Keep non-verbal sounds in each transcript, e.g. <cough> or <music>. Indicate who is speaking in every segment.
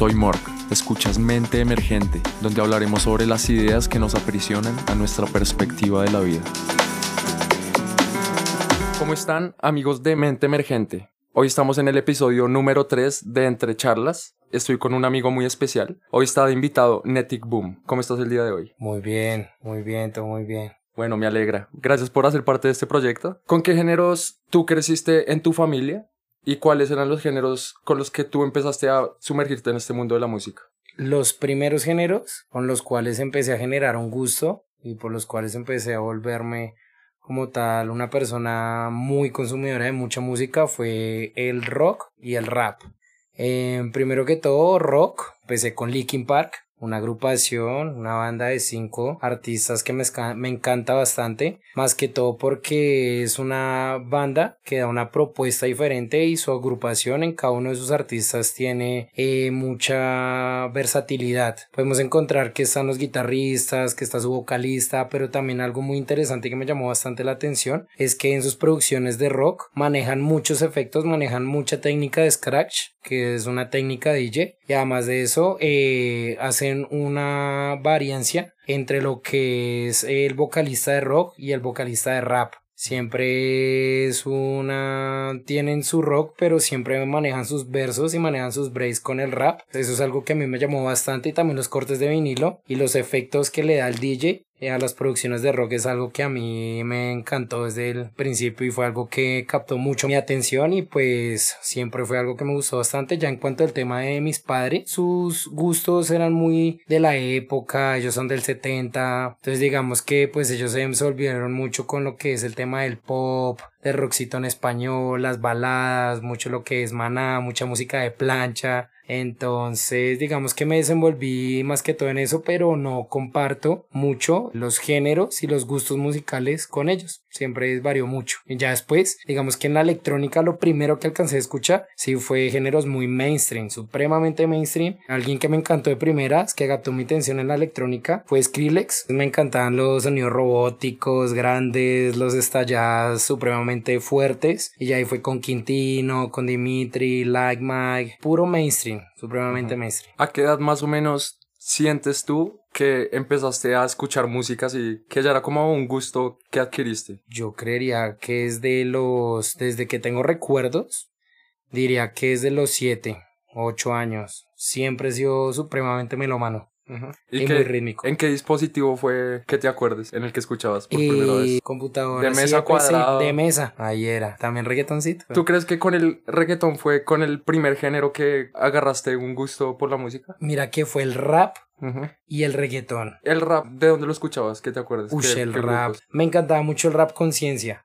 Speaker 1: Soy Mork. Escuchas Mente Emergente, donde hablaremos sobre las ideas que nos aprisionan a nuestra perspectiva de la vida. ¿Cómo están, amigos de Mente Emergente? Hoy estamos en el episodio número 3 de Entre Charlas. Estoy con un amigo muy especial. Hoy está de invitado Netic Boom. ¿Cómo estás el día de hoy?
Speaker 2: Muy bien, muy bien, todo muy bien.
Speaker 1: Bueno, me alegra. Gracias por hacer parte de este proyecto. ¿Con qué géneros tú creciste en tu familia? ¿Y cuáles eran los géneros con los que tú empezaste a sumergirte en este mundo de la música?
Speaker 2: Los primeros géneros con los cuales empecé a generar un gusto y por los cuales empecé a volverme como tal una persona muy consumidora de mucha música fue el rock y el rap. Eh, primero que todo, rock, empecé con Linkin Park, una agrupación, una banda de cinco artistas que me, me, encanta bastante, más que todo porque es una banda que da una propuesta diferente y su agrupación en cada uno de sus artistas tiene eh, mucha versatilidad. Podemos encontrar que están los guitarristas, que está su vocalista, pero también algo muy interesante que me llamó bastante la atención es que en sus producciones de rock manejan muchos efectos, manejan mucha técnica de scratch, que es una técnica DJ, y además de eso eh, hacen una variancia entre lo que es el vocalista de rock y el vocalista de rap. Siempre es una... tienen su rock, pero siempre manejan sus versos y manejan sus breaks con el rap. Eso es algo que a mí me llamó bastante y también los cortes de vinilo y los efectos que le da el DJ a las producciones de rock es algo que a mí me encantó desde el principio y fue algo que captó mucho mi atención y pues siempre fue algo que me gustó bastante. Ya en cuanto al tema de mis padres, sus gustos eran muy de la época, ellos son del 70, entonces digamos que pues ellos se envolvieron mucho con lo que es el tema del pop, de rockcito en español, las baladas, mucho lo que es maná, mucha música de plancha. Entonces, digamos que me desenvolví más que todo en eso, pero no comparto mucho los géneros y los gustos musicales con ellos. Siempre varió mucho. Y ya después, digamos que en la electrónica lo primero que alcancé a escuchar sí fue géneros muy mainstream, supremamente mainstream. Alguien que me encantó de primeras, que agató mi atención en la electrónica, fue Skrillex. Me encantaban los sonidos robóticos, grandes, los estallados supremamente fuertes. Y ya ahí fue con Quintino, con Dimitri, Like Mike, puro mainstream supremamente mainstream.
Speaker 1: ¿A qué edad más o menos sientes tú que empezaste a escuchar música y que ya era como un gusto que adquiriste?
Speaker 2: Yo creería que es de los, desde que tengo recuerdos, diría que es de los 7, 8 años. Siempre he sido supremamente melomano.
Speaker 1: ¿Y, muy rítmico. ¿En qué dispositivo fue que te acuerdes en el que escuchabas por primera vez?
Speaker 2: Computadora. De mesa cuadrada. De mesa. Ahí era. También reggaetoncito.
Speaker 1: ¿Tú crees que con el reggaeton fue con el primer género que agarraste un gusto por la música?
Speaker 2: Mira que fue el rap y el reggaetón.
Speaker 1: ¿El rap de dónde lo escuchabas? ¿Qué te acuerdas?
Speaker 2: Uy, el rap. Me encantaba mucho el rap conciencia.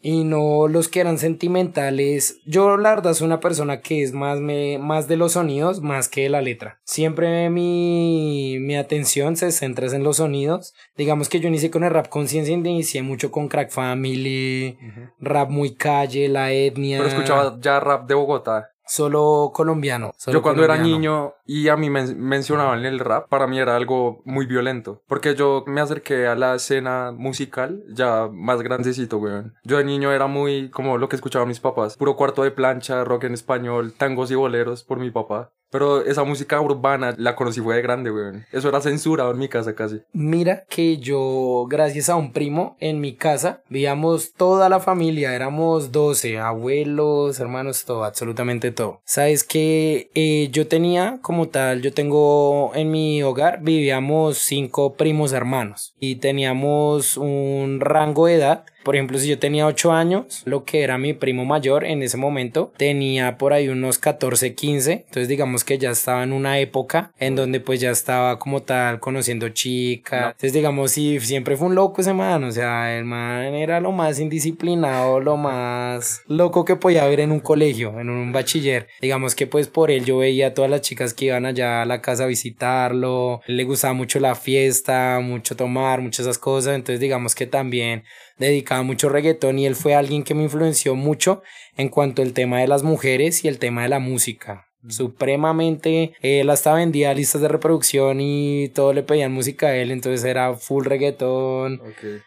Speaker 2: Y no los que eran sentimentales. Yo, la verdad, soy una persona que es más, me, más de los sonidos más que de la letra. Siempre mi, mi atención se centra en los sonidos. Digamos que yo inicié con el rap conciencia, inicié mucho con Crack Family, rap muy calle, la etnia.
Speaker 1: Pero escuchaba ya rap de Bogotá.
Speaker 2: Solo colombiano.
Speaker 1: Yo cuando era niño y a mí me mencionaban el rap, para mí era algo muy violento. Porque yo me acerqué a la escena musical ya más grandecito, weón. Yo de niño era muy como lo que escuchaban mis papás. Puro cuarto de plancha, rock en español, tangos y boleros por mi papá. Pero esa música urbana la conocí fue de grande, weón. Eso era censurado en mi casa casi.
Speaker 2: Mira que yo, gracias a un primo, en mi casa, vivíamos toda la familia, éramos 12, abuelos, hermanos, todo, absolutamente todo. Sabes que eh, yo tenía como tal, yo tengo en mi hogar, vivíamos cinco primos hermanos y teníamos un rango de edad por ejemplo, si yo tenía 8 años, lo que era mi primo mayor en ese momento tenía por ahí unos 14, 15. Entonces digamos que ya estaba en una época en donde pues ya estaba como tal conociendo chicas. Entonces digamos, si siempre fue un loco ese man. O sea, el man era lo más indisciplinado, lo más loco que podía haber en un colegio, en un bachiller. Digamos que pues por él yo veía a todas las chicas que iban allá a la casa a visitarlo. Le gustaba mucho la fiesta, mucho tomar, muchas esas cosas. Entonces digamos que también dedicaba mucho reggaetón y él fue alguien que me influenció mucho en cuanto al tema de las mujeres y el tema de la música. Supremamente, él hasta vendía listas de reproducción y todo le pedían música a él, entonces era full reggaetón.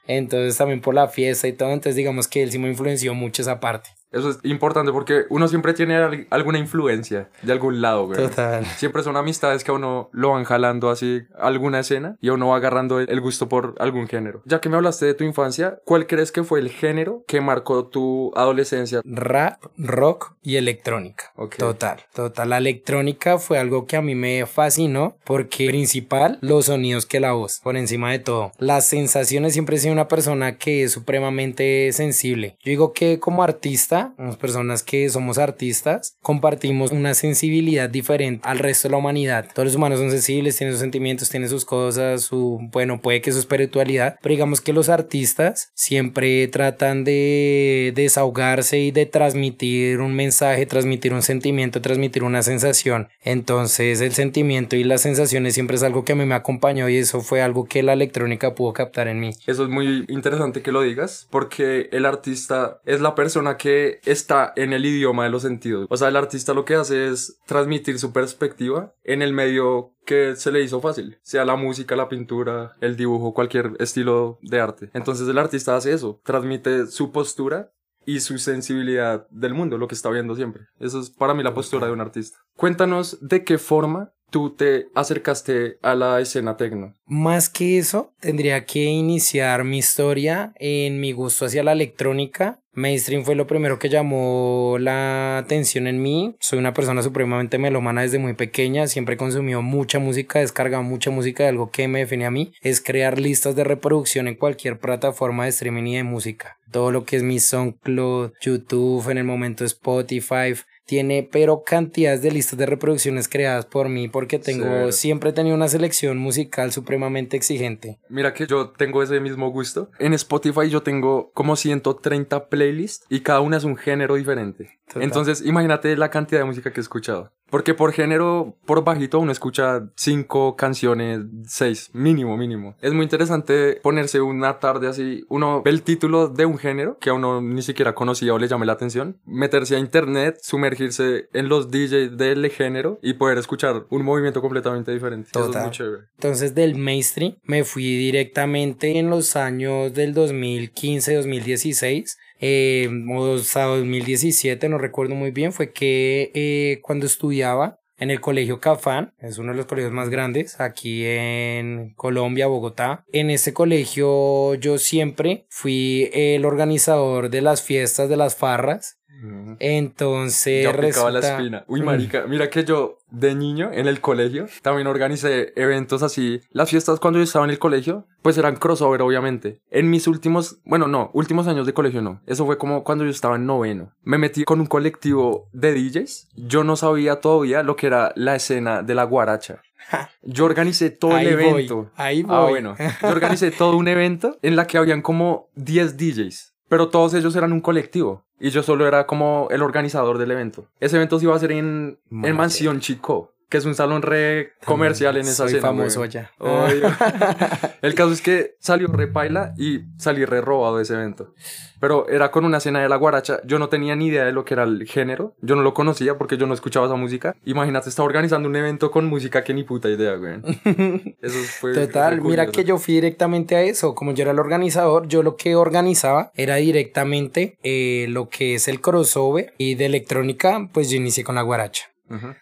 Speaker 2: Entonces también por la fiesta y todo, entonces digamos que él sí me influenció mucho esa parte.
Speaker 1: Eso es importante porque uno siempre tiene alguna influencia de algún lado, güey.
Speaker 2: Total.
Speaker 1: Siempre son amistades que a uno lo van jalando así alguna escena y uno va agarrando el gusto por algún género. Ya que me hablaste de tu infancia, ¿cuál crees que fue el género que marcó tu adolescencia?
Speaker 2: Rap, rock y electrónica. Total, total. La electrónica fue algo que a mí me fascinó porque principal los sonidos que la voz, por encima de todo. Las sensaciones siempre he sido una persona que es supremamente sensible. Yo digo que como artista, las personas que somos artistas, compartimos una sensibilidad diferente al resto de la humanidad. Todos los humanos son sensibles, tienen sus sentimientos, tienen sus cosas, su, bueno, puede que su espiritualidad, pero digamos que los artistas siempre tratan de desahogarse y de transmitir un mensaje, transmitir un sentimiento, transmitir una sensación. Entonces el sentimiento y las sensaciones siempre es algo que a mí me acompañó y eso fue algo que la electrónica pudo captar en mí.
Speaker 1: Eso es muy interesante que lo digas porque el artista es la persona que está en el idioma de los sentidos. O sea, el artista lo que hace es transmitir su perspectiva en el medio que se le hizo fácil, sea la música, la pintura, el dibujo, cualquier estilo de arte. Entonces el artista hace eso, transmite su postura y su sensibilidad del mundo, lo que está viendo siempre. Eso es para mí la postura de un artista. Cuéntanos de qué forma tú te acercaste a la escena tecno?
Speaker 2: Más que eso, tendría que iniciar mi historia en mi gusto hacia la electrónica. Mainstream fue lo primero que llamó la atención en mí. Soy una persona supremamente melomana desde muy pequeña. Siempre consumió mucha música, descargado mucha música. De algo que me define a mí es crear listas de reproducción en cualquier plataforma de streaming y de música. Todo lo que es mi SoundCloud, YouTube, en el momento Spotify tiene pero cantidades de listas de reproducciones creadas por mí porque tengo siempre he tenido una selección musical supremamente exigente.
Speaker 1: Mira que yo tengo ese mismo gusto. En Spotify yo tengo como 130 playlists y cada una es un género diferente. Entonces, imagínate la cantidad de música que he escuchado. Porque por género, por bajito, uno escucha cinco canciones, seis, mínimo, mínimo. Es muy interesante ponerse una tarde así, uno ve el título de un género que a uno ni siquiera conocía o le llame la atención, meterse a internet, sumergirse en los DJs del género y poder escuchar un movimiento completamente diferente. Eso es muy chévere.
Speaker 2: Entonces, del mainstream me fui directamente en los años del 2015, 2016 eh, o hasta 2017, no recuerdo muy bien, fue que eh, cuando estudiaba en el colegio Cafán, es uno de los colegios más grandes aquí en Colombia, Bogotá. En ese colegio yo siempre fui el organizador de las fiestas de las farras entonces.
Speaker 1: Yo aplicaba la espina. Uy, marica, mira que yo de niño en el colegio también organicé eventos así. Las fiestas cuando yo estaba en el colegio, pues eran crossover, obviamente. En mis últimos, bueno, no, últimos años de colegio no. Eso fue como cuando yo estaba en noveno. Me metí con un colectivo de DJs. Yo no sabía todavía lo que era la escena de la guaracha. Yo organicé todo el evento.
Speaker 2: ahí
Speaker 1: ah, voy. Ah, bueno. Yo organicé todo un evento en la que habían como 10 DJs. Pero todos ellos eran un colectivo. Y yo solo era como el organizador del evento. Ese evento se iba a hacer en, en Mansión Chico que es un salón re comercial en esa
Speaker 2: Soy famoso allá. <laughs>
Speaker 1: el caso es que salió re paila y salí re robado de ese evento. Pero era con una cena de la guaracha. Yo no tenía ni idea de lo que era el género. Yo no lo conocía porque yo no escuchaba esa música. Imagínate, estaba organizando un evento con música que ni puta idea, güey. <laughs>
Speaker 2: Eso fue. Total, mira que yo fui directamente a eso. Como yo era el organizador, yo lo que organizaba era directamente eh, lo que es el crossover y de electrónica, pues yo inicié con la guaracha.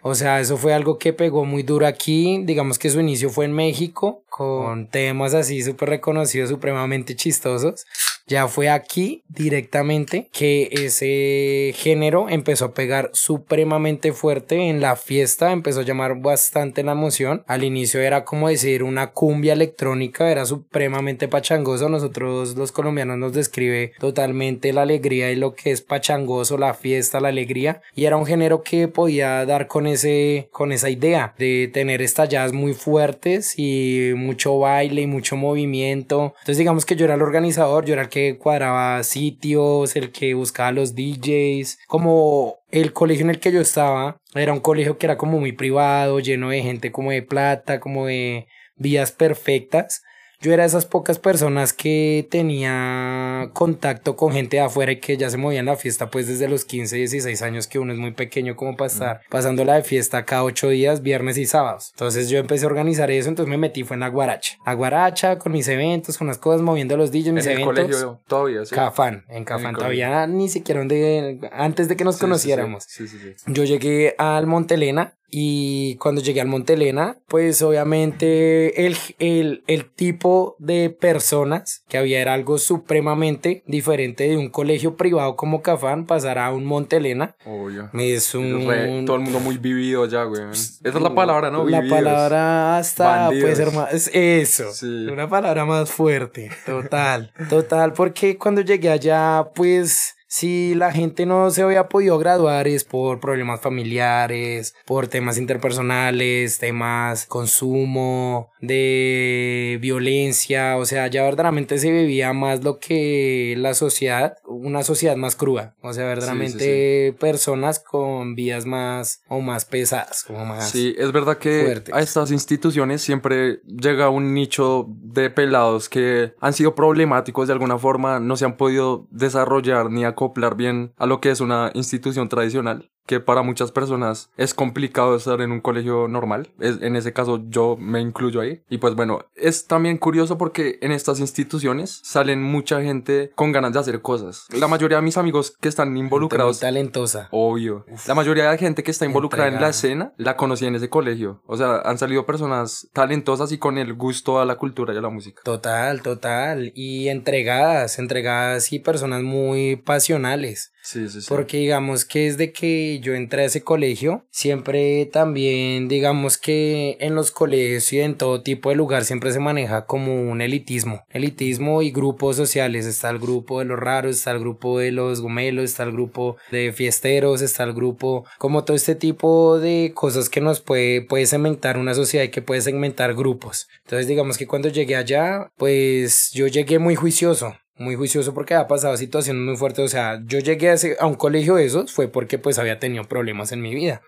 Speaker 2: O sea, eso fue algo que pegó muy duro aquí. Digamos que su inicio fue en México, con temas así súper reconocidos, supremamente chistosos ya fue aquí directamente que ese género empezó a pegar supremamente fuerte en la fiesta, empezó a llamar bastante la emoción. Al inicio era como decir una cumbia electrónica, era supremamente pachangoso. Nosotros los colombianos nos describe totalmente la alegría y lo que es pachangoso, la fiesta, la alegría. Y era un género que podía dar con ese, con esa idea de tener estallas muy fuertes y mucho baile y mucho movimiento. Entonces digamos que yo era el organizador, yo era el que cuadraba sitios, el que buscaba los DJs, como el colegio en el que yo estaba era un colegio que era como muy privado, lleno de gente como de plata, como de vías perfectas. Yo era de esas pocas personas que tenía contacto con gente de afuera y que ya se movía en la fiesta pues desde los 15, 16 años que uno es muy pequeño como para estar pasándola de fiesta cada ocho días, viernes y sábados. Entonces yo empecé a organizar eso, entonces me metí fue en la guaracha. A guaracha con mis eventos, con las cosas, moviendo los DJs, mis
Speaker 1: en el
Speaker 2: eventos.
Speaker 1: colegio todavía, sí.
Speaker 2: Cafán, en Cafán, todavía ni siquiera donde, antes de que nos
Speaker 1: Sí,
Speaker 2: conociéramos.
Speaker 1: Sí, sí, sí.
Speaker 2: Yo llegué al Montelena y cuando llegué al Montelena, pues obviamente el, el, el tipo de personas que había era algo supremamente diferente de un colegio privado como Cafán pasar a un Montelena.
Speaker 1: Obvio.
Speaker 2: Es un...
Speaker 1: Re- todo el mundo muy vivido ya, güey. Esa es la palabra, ¿no?
Speaker 2: La
Speaker 1: Vividos.
Speaker 2: palabra hasta
Speaker 1: Bandidos.
Speaker 2: puede ser más. es Eso.
Speaker 1: Sí.
Speaker 2: Una palabra más fuerte. Total. <laughs> Total. Porque cuando llegué allá, pues. Si la gente no se había podido graduar es por problemas familiares, por temas interpersonales, temas consumo, de violencia, o sea, ya verdaderamente se vivía más lo que la sociedad, una sociedad más cruda, o sea, verdaderamente personas con vidas más o más pesadas, como más...
Speaker 1: Sí, es verdad que
Speaker 2: fuertes.
Speaker 1: a estas instituciones siempre llega un nicho de pelados que han sido problemáticos de alguna forma, no se han podido desarrollar ni acoplar bien a lo que es una institución tradicional, que para muchas personas es complicado estar en un colegio normal. Es, en ese caso yo me incluyo ahí. Y pues bueno, es también curioso porque en estas instituciones salen mucha gente con ganas de hacer cosas. La mayoría de mis amigos que están
Speaker 2: Muy
Speaker 1: involucrados
Speaker 2: talentosa.
Speaker 1: Obvio. La mayoría de gente que está involucrada en la escena la conocí en ese colegio. O sea, han salido personas talentosas y con el gusto a la cultura y a la música.
Speaker 2: Total, total. Y entregadas, entregadas y personas muy pasionales.
Speaker 1: Sí, sí, sí.
Speaker 2: Porque digamos que desde que yo entré a ese colegio, siempre también digamos que en los colegios y en todo tipo de lugar siempre se maneja como un elitismo. Elitismo y grupos sociales. Está el grupo de los raros, está el grupo de los gomelos, está el grupo de fiesteros, está el grupo, como todo este tipo de cosas que nos puede, puede segmentar una sociedad y que puede segmentar grupos. Entonces digamos que cuando llegué allá, pues yo llegué muy juicioso muy juicioso porque había pasado situaciones muy fuertes. O sea, yo llegué a, un colegio de esos fue porque pues había tenido problemas en mi vida.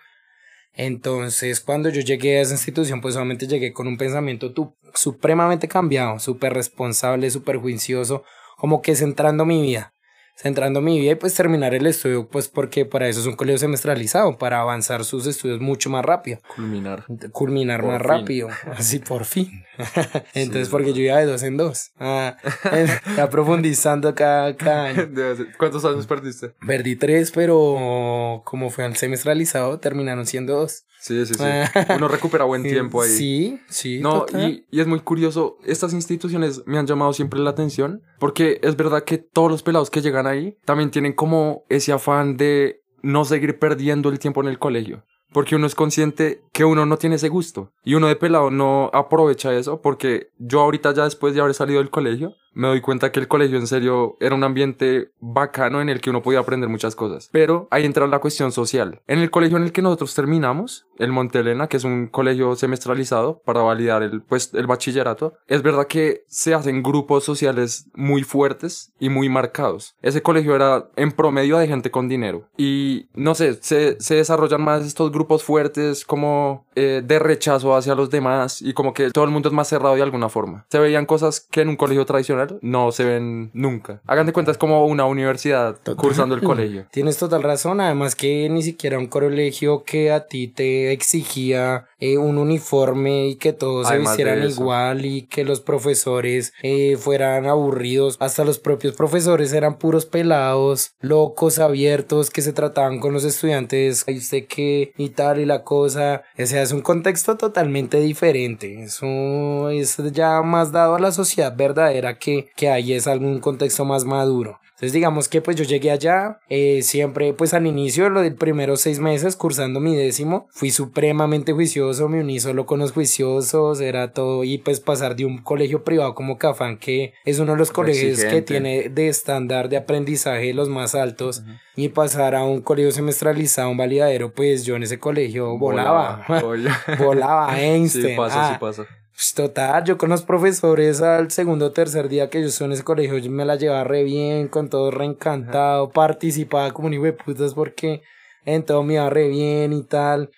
Speaker 2: Entonces, cuando yo llegué a esa institución, pues solamente llegué con un pensamiento tu- supremamente cambiado, súper responsable, súper juicioso, como que centrando mi vida. Centrando mi vida y pues terminar el estudio, pues porque para eso es un colegio semestralizado, para avanzar sus estudios mucho más rápido
Speaker 1: Culminar.
Speaker 2: culminar
Speaker 1: Por
Speaker 2: más
Speaker 1: fin.
Speaker 2: rápido, <laughs> así por fin. <laughs> Entonces,
Speaker 1: Sí.
Speaker 2: porque yo iba de dos en dos, ah, <laughs> ya profundizando cada, cada año.
Speaker 1: ¿Cuántos años perdiste?
Speaker 2: Perdí tres, pero como fue al semestralizado, terminaron siendo dos.
Speaker 1: Sí, sí, sí. <laughs> Uno recupera buen tiempo ahí.
Speaker 2: Sí, sí.
Speaker 1: No,
Speaker 2: total.
Speaker 1: y, y es muy curioso, estas instituciones me han llamado siempre la atención, porque es verdad que todos los pelados que llegan ahí también tienen como ese afán de no seguir perdiendo el tiempo en el colegio. Porque uno es consciente que uno no tiene ese gusto. Y uno de pelado no aprovecha eso porque yo ahorita ya después de haber salido del colegio, me doy cuenta que el colegio en serio era un ambiente bacano en el que uno podía aprender muchas cosas. Pero ahí entra la cuestión social. En el colegio en el que nosotros terminamos, el Montelena, que es un colegio semestralizado para validar el, pues, el bachillerato, es verdad que se hacen grupos sociales muy fuertes y muy marcados. Ese colegio era en promedio de gente con dinero. Y no sé, se, se desarrollan más estos grupos fuertes como eh, de rechazo hacia los demás y como que todo el mundo es más cerrado de alguna forma. Se veían cosas que en un colegio tradicional no se ven nunca. Hagan de cuenta, es como una universidad cursando el colegio.
Speaker 2: Tienes total razón, además que ni siquiera un colegio que a ti te exigía eh, un uniforme y que todos se
Speaker 1: Además
Speaker 2: vistieran igual y que los profesores eh, fueran aburridos, hasta los propios profesores eran puros pelados, locos, abiertos, que se trataban con los estudiantes, ¿y usted qué? y tal y la cosa, o sea, es un contexto totalmente diferente, eso es ya más dado a la sociedad verdadera que, que ahí es algún contexto más maduro. Entonces digamos que pues yo llegué allá, eh, siempre pues al inicio, lo del primeros seis meses, cursando mi décimo, fui supremamente juicioso, me uní solo con los juiciosos, era todo, y pues pasar de un colegio privado como Cafán, que es uno de los colegios que tiene de estándar de aprendizaje los más altos, y pasar a un colegio semestralizado, un validadero, pues yo en ese colegio volaba,
Speaker 1: Oye. <laughs>
Speaker 2: volaba, Einstein.
Speaker 1: Sí pasa,
Speaker 2: ah,
Speaker 1: sí pasa.
Speaker 2: Pues, Total, yo con los profesores al segundo o tercer día que yo estuve en ese colegio, yo me la llevaba re bien, con todo reencantado, participaba como de putas porque en todo me iba re bien y tal.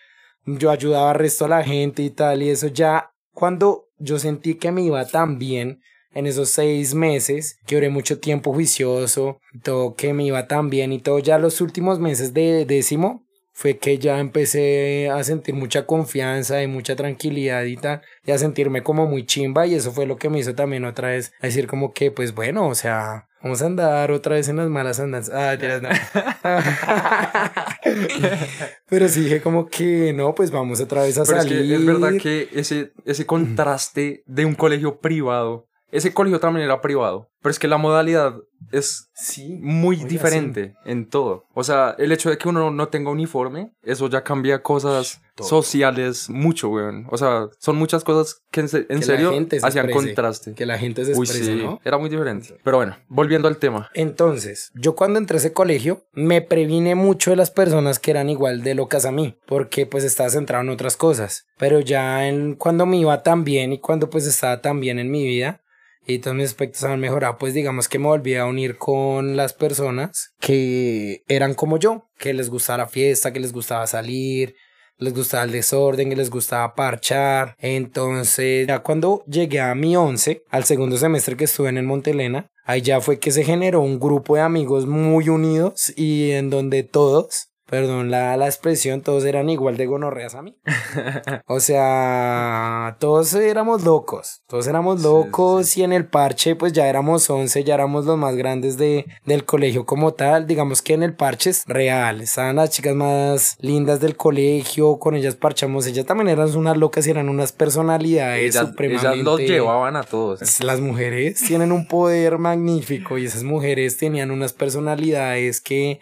Speaker 2: Yo ayudaba al resto a la gente y tal, y eso ya cuando yo sentí que me iba tan bien en esos seis meses, que oré mucho tiempo juicioso, todo que me iba tan bien y todo, ya los últimos meses de décimo, fue que ya empecé a sentir mucha confianza y mucha tranquilidad y tal, y a sentirme como muy chimba y eso fue lo que me hizo también otra vez a decir como que pues bueno, o sea, vamos a andar otra vez en las malas andanzas. Ah, ya no. <laughs> Pero sí dije como que no, pues vamos otra vez a salir.
Speaker 1: Es, que es verdad que ese, ese contraste de un colegio privado ese colegio también era privado, pero es que la modalidad es
Speaker 2: sí,
Speaker 1: muy diferente en todo. O sea, el hecho de que uno no tenga uniforme, eso ya cambia cosas sociales mucho, weón. O sea, son muchas cosas que en, serio hacían contraste.
Speaker 2: Que la gente se exprese, ¿no?
Speaker 1: Era muy diferente. Pero bueno, volviendo al tema.
Speaker 2: Entonces, yo cuando entré a ese colegio, me previne mucho de las personas que eran igual de locas a mí, porque pues estaba centrado en otras cosas. Pero ya en, cuando me iba tan bien y cuando pues estaba tan bien en mi vida, y todos mis aspectos han mejorado, pues digamos que me volví a unir con las personas que eran como yo, que les gustaba la fiesta, que les gustaba salir, les gustaba el desorden, que les gustaba parchar. Entonces, ya cuando llegué a mi 11, al segundo semestre que estuve en el Montelena, ahí ya fue que se generó un grupo de amigos muy unidos y en donde todos perdón la, la expresión, todos eran igual de gonorreas a mí. <laughs> o sea, todos éramos locos, todos éramos locos y en el parche pues ya éramos 11, ya éramos los más grandes de, del colegio como tal. Digamos que en el parche es real, estaban las chicas más lindas del colegio, con ellas parchamos, ellas también eran unas locas y eran unas personalidades supremamente...
Speaker 1: Ellas los llevaban a todos.
Speaker 2: Las mujeres tienen un poder magnífico y esas mujeres tenían unas personalidades que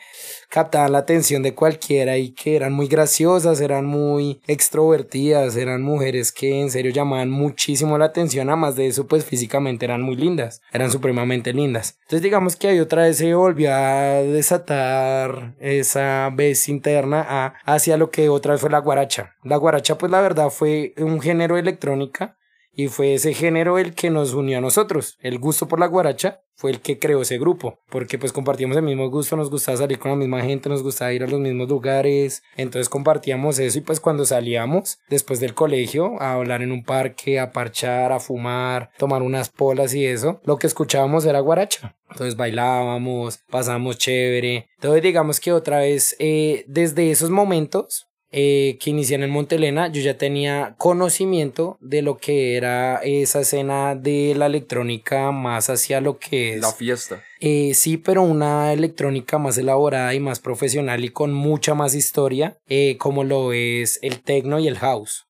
Speaker 2: captaban la atención de cualquiera y que eran muy graciosas, eran muy extrovertidas, eran mujeres que en serio llamaban muchísimo la atención, además de eso pues físicamente eran muy lindas, eran supremamente lindas. Entonces digamos que ahí otra vez se volvió a desatar esa vez interna a, hacia lo que otra vez fue la guaracha. La guaracha pues la verdad fue un género electrónica y fue ese género el que nos unió a nosotros. El gusto por la guaracha fue el que creó ese grupo, porque pues compartíamos el mismo gusto, nos gustaba salir con la misma gente, nos gustaba ir a los mismos lugares, entonces compartíamos eso y pues cuando salíamos después del colegio a hablar en un parque, a parchar, a fumar, tomar unas polas y eso, lo que escuchábamos era guaracha. Entonces bailábamos, pasábamos chévere. Entonces digamos que otra vez, eh, desde esos momentos, eh, que inicié en el Montelena, yo ya tenía conocimiento de lo que era esa escena de la electrónica más hacia lo que es
Speaker 1: la fiesta.
Speaker 2: Eh, sí, pero una electrónica más elaborada y más profesional y con mucha más historia, eh, como lo es el techno y el house.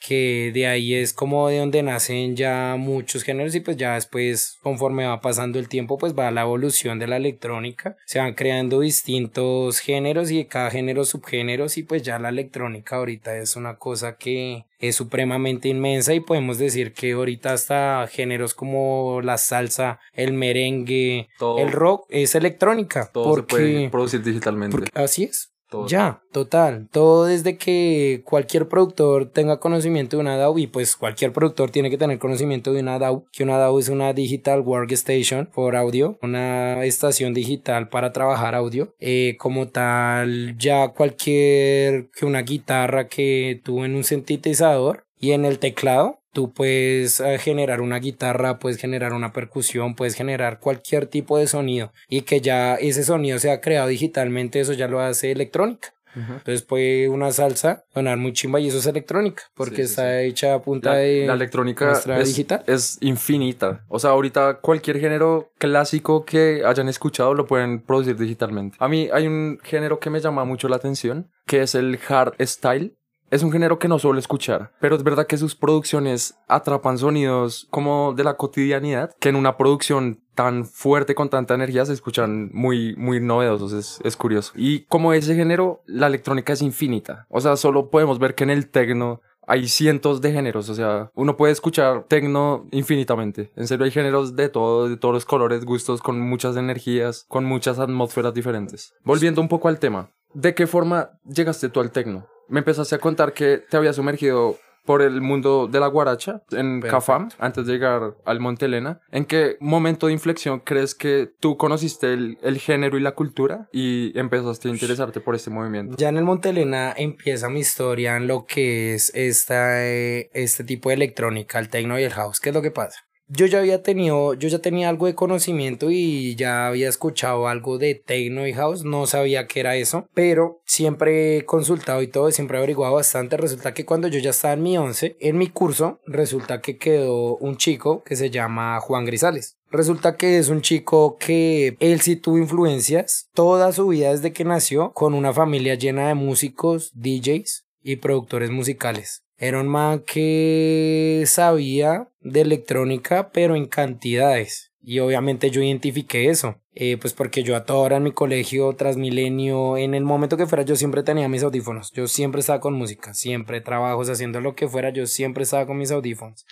Speaker 2: Que de ahí es como de donde nacen ya muchos géneros y pues ya después conforme va pasando el tiempo pues va la evolución de la electrónica. Se van creando distintos géneros y cada género subgéneros y pues ya la electrónica ahorita es una cosa que es supremamente inmensa y podemos decir que ahorita hasta géneros como la salsa, el merengue, el rock es electrónica.
Speaker 1: Todo porque, se puede producir digitalmente.
Speaker 2: así es. Ya, total. Todo desde que cualquier productor tenga conocimiento de una DAW y pues cualquier productor tiene que tener conocimiento de una DAW, que una DAW es una Digital Workstation por audio, una estación digital para trabajar audio. Eh, como tal, ya cualquier que una guitarra que tuvo en un sintetizador y en el teclado Tú puedes eh, generar una guitarra, puedes generar una percusión, puedes generar cualquier tipo de sonido y que ya ese sonido sea creado digitalmente, eso ya lo hace electrónica. Entonces puede una salsa sonar muy chimba y eso es electrónica, porque está hecha a punta de
Speaker 1: la electrónica es, digital. es infinita. O sea, ahorita cualquier género clásico que hayan escuchado lo pueden producir digitalmente. A mí hay un género que me llama mucho la atención, que es el hard style es un género que no suelo escuchar, pero es verdad que sus producciones atrapan sonidos como de la cotidianidad, que en una producción tan fuerte con tanta energía se escuchan muy, muy novedosos, es, es curioso. Y como ese género, la electrónica es infinita. O sea, solo podemos ver que en el techno hay cientos de géneros, o sea, uno puede escuchar techno infinitamente. En serio, hay géneros de todo, de todos los colores, gustos, con muchas energías, con muchas atmósferas diferentes. Volviendo un poco al tema, ¿de qué forma llegaste tú al techno? Me empezaste a contar que te había sumergido por el mundo de la guaracha en
Speaker 2: Perfecto.
Speaker 1: Cafam, antes de llegar al Monte Elena. ¿En qué momento de inflexión crees que tú conociste el, el género y la cultura y empezaste a interesarte por este movimiento?
Speaker 2: Ya en el Montelena empieza mi historia en lo que es esta, eh, este tipo de electrónica, el techno y el house. ¿Qué es lo que pasa? Yo ya había tenido, yo ya tenía algo de conocimiento y ya había escuchado algo de techno y house, no sabía qué era eso, pero siempre he consultado y todo, siempre he averiguado bastante. Resulta que cuando yo ya estaba en mi 11, en mi curso, resulta que quedó un chico que se llama Juan Grisales. Resulta que es un chico que él sí tuvo influencias toda su vida desde que nació con una familia llena de músicos, DJs y productores musicales. Era un man que sabía de electrónica pero en cantidades. Y obviamente yo identifiqué eso. Eh, pues porque yo a toda hora en mi colegio, Transmilenio, en el momento que fuera, yo siempre tenía mis audífonos. Yo siempre estaba con música, siempre trabajos haciendo lo que fuera, yo siempre estaba con mis audífonos.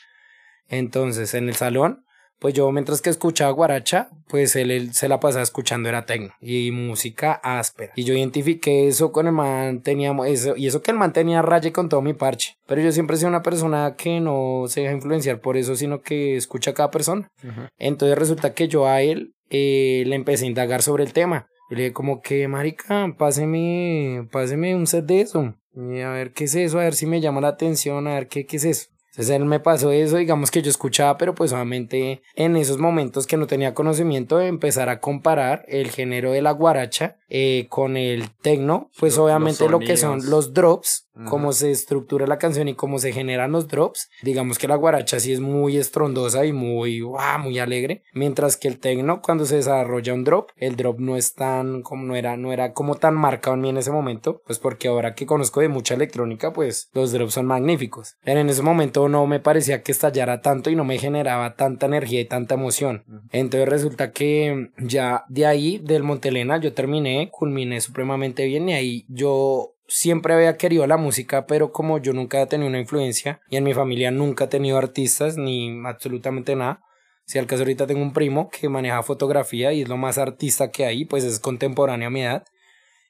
Speaker 2: Entonces, en el salón, pues yo mientras que escuchaba guaracha, pues él, él se la pasaba escuchando era tecno y música áspera. Y yo identifiqué eso con el man, teníamos eso, y eso que el man tenía raye con todo mi parche. Pero yo siempre he sido una persona que no se deja influenciar por eso, sino que escucha a cada persona. Entonces resulta que yo a él eh, le empecé a indagar sobre el tema. Y le dije como que, marica, páseme, páseme un set de eso. Y a ver qué es eso, a ver si me llama la atención, a ver qué, qué es eso. Entonces él me pasó eso, digamos que yo escuchaba, pero pues obviamente en esos momentos que no tenía conocimiento de empezar a comparar el género de la guaracha eh, con el tecno, pues obviamente lo que son los drops, Cómo se estructura la canción y cómo se generan los drops. Digamos que la guaracha sí es muy estrondosa y muy, ¡guau! muy alegre, mientras que el tecno cuando se desarrolla un drop, el drop no es tan como no era, no era como tan marcado en mí en ese momento, pues porque ahora que conozco de mucha electrónica, pues los drops son magníficos. Pero en ese momento no me parecía que estallara tanto y no me generaba tanta energía y tanta emoción. Entonces resulta que ya de ahí, del Montelena, yo terminé, culminé supremamente bien y ahí yo siempre había querido la música, pero como yo nunca había tenido una influencia y en mi familia nunca he tenido artistas ni absolutamente nada. Si al caso ahorita tengo un primo que maneja fotografía y es lo más artista que hay, pues es contemporáneo a mi edad.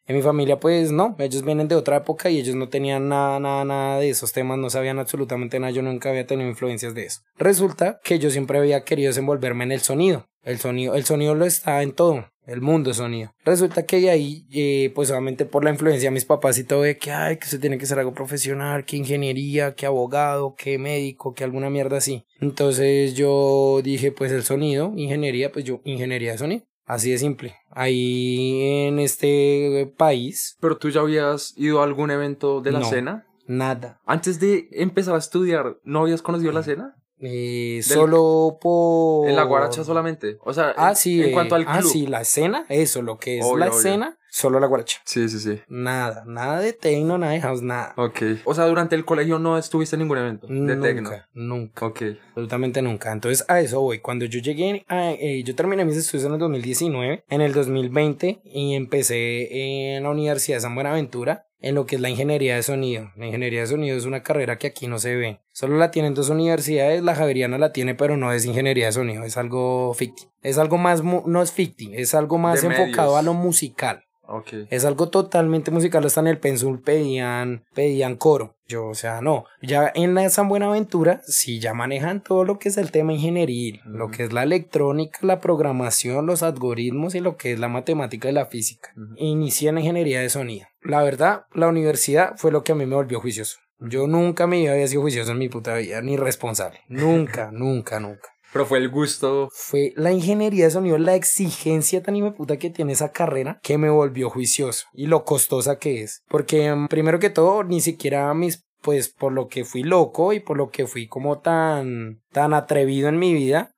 Speaker 2: En mi familia, pues no, ellos vienen de otra época y ellos no tenían nada, nada, nada de esos temas, no sabían absolutamente nada, yo nunca había tenido influencias de eso. Resulta que yo siempre había querido desenvolverme en el sonido. El sonido, el sonido lo está en todo, el mundo sonido. Resulta que de ahí, eh, pues obviamente por la influencia de mis papás y todo, de que, ay, que usted tiene que ser algo profesional, que ingeniería, que abogado, que médico, que alguna mierda así. Entonces yo dije, pues el sonido, ingeniería, pues yo, ingeniería de sonido. Así de simple. Ahí en este país,
Speaker 1: Pero tú ya habías ido a algún evento de la
Speaker 2: No.
Speaker 1: cena.
Speaker 2: nada.
Speaker 1: Antes de empezar a estudiar, ¿no habías conocido la cena?
Speaker 2: Eh, solo por...
Speaker 1: En la guaracha solamente. O sea,
Speaker 2: Ah,
Speaker 1: en-
Speaker 2: sí.
Speaker 1: en
Speaker 2: eh,
Speaker 1: cuanto al club.
Speaker 2: Ah, sí, la escena, eso, lo que es
Speaker 1: Obvio,
Speaker 2: la
Speaker 1: obvio.
Speaker 2: escena, solo la guaracha.
Speaker 1: Sí, sí, sí.
Speaker 2: Nada, nada de techno, nada de house, nada.
Speaker 1: Ok. O sea, durante el colegio no estuviste en ningún evento de
Speaker 2: nunca,
Speaker 1: tecno.
Speaker 2: nunca,
Speaker 1: Ok.
Speaker 2: absolutamente nunca. Entonces a eso voy. Cuando yo llegué, a- eh, yo terminé mis estudios en el 2019, en el 2020 y empecé en la Universidad de San Buenaventura en lo que es la ingeniería de sonido. La ingeniería de sonido es una carrera que aquí no se ve. Solo la tienen dos universidades, la Javeriana la tiene, pero no es ingeniería de sonido, es algo ficti. Es algo más, mu- no es ficti, es algo más
Speaker 1: De
Speaker 2: enfocado
Speaker 1: medios.
Speaker 2: a lo musical. Es algo totalmente musical. Hasta en el Pensul pedían, pedían coro. Yo, o sea, no. Ya en la San Buenaventura, sí, ya manejan todo lo que es el tema ingenieril, lo
Speaker 1: Ujú.
Speaker 2: que es la electrónica, la programación, los algoritmos y lo que es la matemática y la física. Inicié en ingeniería de sonido. La verdad, la universidad fue lo que a mí me volvió juicioso. Yo nunca me había sido juicioso en mi puta vida, ni responsable. Nunca, <laughs> nunca, nunca
Speaker 1: Pero fue el gusto.
Speaker 2: fue la ingeniería de sonido, la exigencia tan puta que tiene esa carrera que me volvió juicioso y lo costosa que es. Porque mm, primero que todo, ni siquiera mis, pues por lo que fui loco y por lo que fui como tan, tan atrevido en mi vida,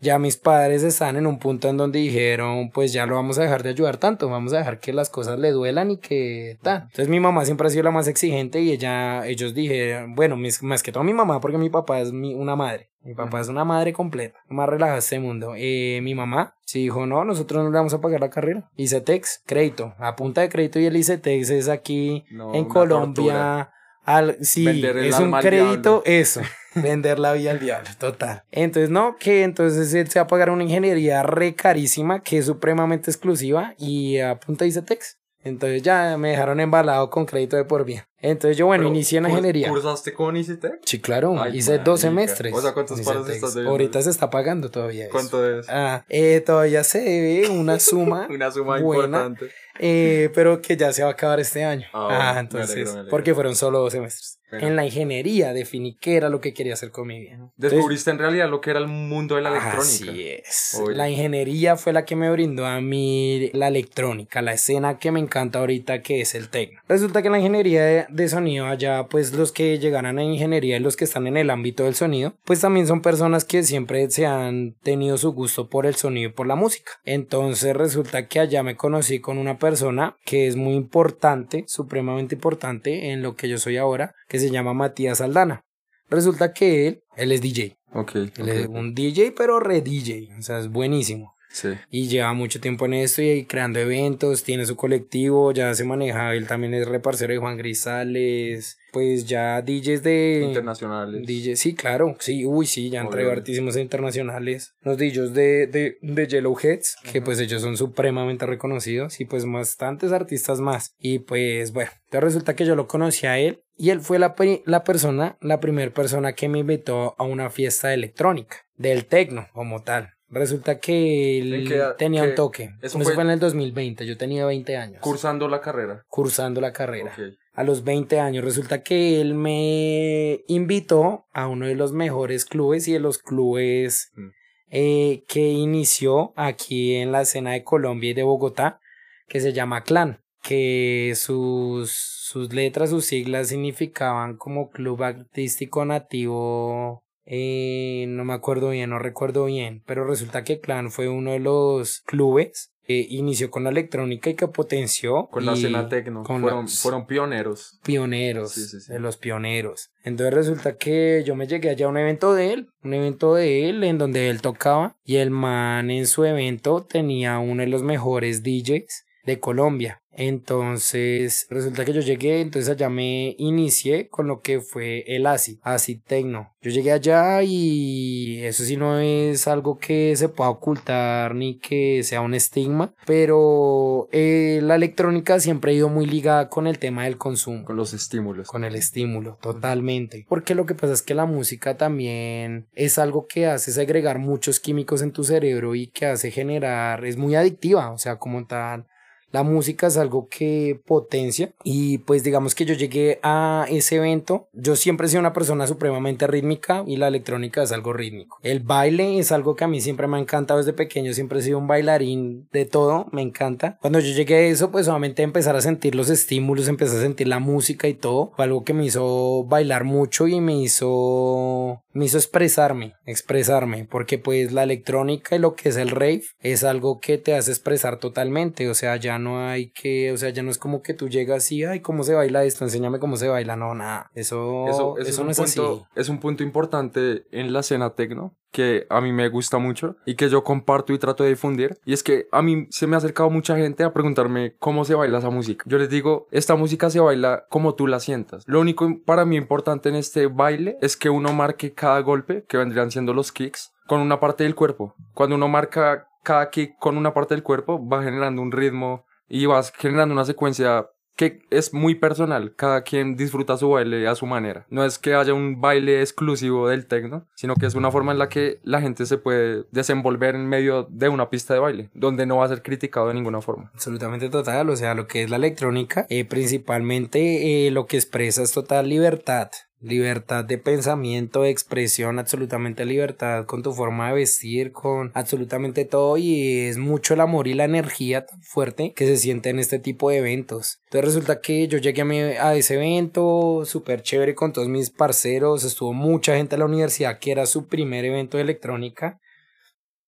Speaker 2: ya mis padres están en un punto en donde dijeron, pues ya lo vamos a dejar de ayudar tanto, vamos a dejar que las cosas le duelan y que tal. Entonces mi mamá siempre ha sido la más exigente y ella, ellos dijeron, bueno, mis- más que todo mi mamá, porque mi papá es mi- una madre. Mi papá es una madre completa, más relajada este mundo. Eh, mi mamá sí dijo, no, nosotros no le vamos a pagar la carrera. ICETEX, crédito, a punta de crédito y el ICETEX es aquí
Speaker 1: No,
Speaker 2: en Colombia.
Speaker 1: tortura.
Speaker 2: Al, sí,
Speaker 1: Vender el
Speaker 2: es un
Speaker 1: alma
Speaker 2: crédito, eso. <laughs> Vender la vida al diablo, total. <laughs> Entonces, no, que entonces él se va a pagar una ingeniería re carísima, que es supremamente exclusiva y a punta de ICETEX. Entonces ya me dejaron embalado con crédito de por vida. Entonces yo, bueno,
Speaker 1: Pero,
Speaker 2: inicié en
Speaker 1: ¿curs-
Speaker 2: ingeniería.
Speaker 1: ¿Cursaste con ICT?
Speaker 2: Sí, claro,
Speaker 1: Ay,
Speaker 2: hice
Speaker 1: marica.
Speaker 2: dos semestres.
Speaker 1: O sea, ¿cuántos paros estás debiendo?
Speaker 2: Ahorita se está pagando todavía eso.
Speaker 1: ¿Cuánto es?
Speaker 2: Ah, eh, todavía se debe una suma, <laughs>
Speaker 1: Una suma
Speaker 2: buena.
Speaker 1: importante.
Speaker 2: eh, pero que ya se va a acabar este año.
Speaker 1: Ah,
Speaker 2: Ah,
Speaker 1: me
Speaker 2: entonces,
Speaker 1: alegro, me alegro.
Speaker 2: porque fueron solo dos semestres.
Speaker 1: Bueno.
Speaker 2: En la ingeniería definí qué era lo que quería hacer con mi vida. Entonces,
Speaker 1: Descubriste en realidad lo que era el mundo de la electrónica.
Speaker 2: Así es.
Speaker 1: Oye.
Speaker 2: La ingeniería fue la que me brindó a mí la electrónica, la escena que me encanta ahorita que es el tecno. Resulta que en la ingeniería de, sonido allá, pues los que llegaran a ingeniería y los que están en el ámbito del sonido, pues también son personas que siempre se han tenido su gusto por el sonido y por la música. Entonces resulta que allá me conocí con una persona que es muy importante, supremamente importante en lo que yo soy ahora, que se llama Matías Aldana. Resulta que él, él es DJ.
Speaker 1: Ok.
Speaker 2: Él es un DJ, pero re DJ. O sea, es buenísimo.
Speaker 1: Sí.
Speaker 2: Y lleva mucho tiempo en esto y creando eventos, tiene su colectivo, ya se maneja, él también es reparcero de Juan Grisales, pues ya DJs de...
Speaker 1: Internacionales.
Speaker 2: DJ, sí, claro, sí, uy, sí, ya han traído
Speaker 1: Obviamente.
Speaker 2: artísimos internacionales. Los DJs de, de, de Yellowheads, que pues ellos son supremamente reconocidos y pues bastantes artistas más. Y pues bueno, entonces resulta que yo lo conocí a él y él fue la, la persona, la primera persona que me invitó a una fiesta electrónica, del tecno como tal. Resulta que
Speaker 1: ¿En
Speaker 2: él tenía un toque.
Speaker 1: eso
Speaker 2: Eso,
Speaker 1: fue-
Speaker 2: fue en el 2020, yo tenía 20 años.
Speaker 1: Cursando la carrera.
Speaker 2: cursando la carrera a los 20 años. Resulta que él me invitó a uno de los mejores clubes y de los clubes
Speaker 1: Mm.
Speaker 2: eh, que inició aquí en la escena de Colombia y de Bogotá, que se llama Clan, que sus, sus letras, sus siglas significaban como Club Artístico Nativo. Eh, no me acuerdo bien, no recuerdo bien, pero resulta que Clan fue uno de los clubes que inició con la electrónica y que potenció
Speaker 1: Con la escena tecno. Fueron, fueron pioneros.
Speaker 2: pioneros,
Speaker 1: Sí, sí, sí.
Speaker 2: de los pioneros. Entonces resulta que yo me llegué allá a un evento de él, un evento de él en donde él tocaba y el man en su evento tenía uno de los mejores DJs de Colombia. Entonces resulta que yo llegué, entonces allá me inicié con lo que fue el acid, acid techno. Yo llegué allá y eso sí no es algo que se pueda ocultar ni que sea un estigma, pero eh, la electrónica siempre ha ido muy ligada con el tema del consumo
Speaker 1: Con los estímulos.
Speaker 2: con el estímulo, totalmente. Porque lo que pasa es que la música también es algo que hace segregar muchos químicos en tu cerebro y que hace generar, es muy adictiva, o sea, como tal. La música es algo que potencia y pues digamos que yo llegué a ese evento, yo siempre he sido una persona supremamente rítmica y la electrónica es algo rítmico. El baile es algo que a mí siempre me ha encantado desde pequeño, siempre he sido un bailarín de todo, me encanta. Cuando yo llegué a eso, pues obviamente empezar a sentir los estímulos, empecé a sentir la música y todo, fue algo que me hizo bailar mucho y me hizo me hizo expresarme, expresarme, porque pues la electrónica y lo que es el rave es algo que te hace expresar totalmente, o sea, ya hay que, o sea, ya no es como que tú llegas y, ay, ¿cómo se baila esto? Enséñame cómo se baila, no, nada, eso,
Speaker 1: Eso,
Speaker 2: eso,
Speaker 1: eso es,
Speaker 2: no es
Speaker 1: punto,
Speaker 2: así.
Speaker 1: es un punto importante en la escena tecno que a mí me gusta mucho y que yo comparto y trato de difundir. Y es que a mí se me ha acercado mucha gente a preguntarme cómo se baila esa música. Yo les digo, esta música se baila como tú la sientas. Lo único para mí importante en este baile es que uno marque cada golpe, que vendrían siendo los kicks, con una parte del cuerpo. Cuando uno marca cada kick con una parte del cuerpo, va generando un ritmo y vas generando una secuencia que es muy personal, cada quien disfruta su baile a su manera. No es que haya un baile exclusivo del techno, sino que es una forma en la que la gente se puede desenvolver en medio de una pista de baile, donde no va a ser criticado de ninguna forma.
Speaker 2: Absolutamente total, o sea, lo que es la electrónica, eh, principalmente eh, lo que expresa es total libertad. Libertad de pensamiento, de expresión, absolutamente libertad con tu forma de vestir, con absolutamente todo y es mucho el amor y la energía fuerte que se siente en este tipo de eventos. Entonces resulta que yo llegué a, mi- a ese evento súper chévere con todos mis parceros, estuvo mucha gente a la universidad que era su primer evento de electrónica.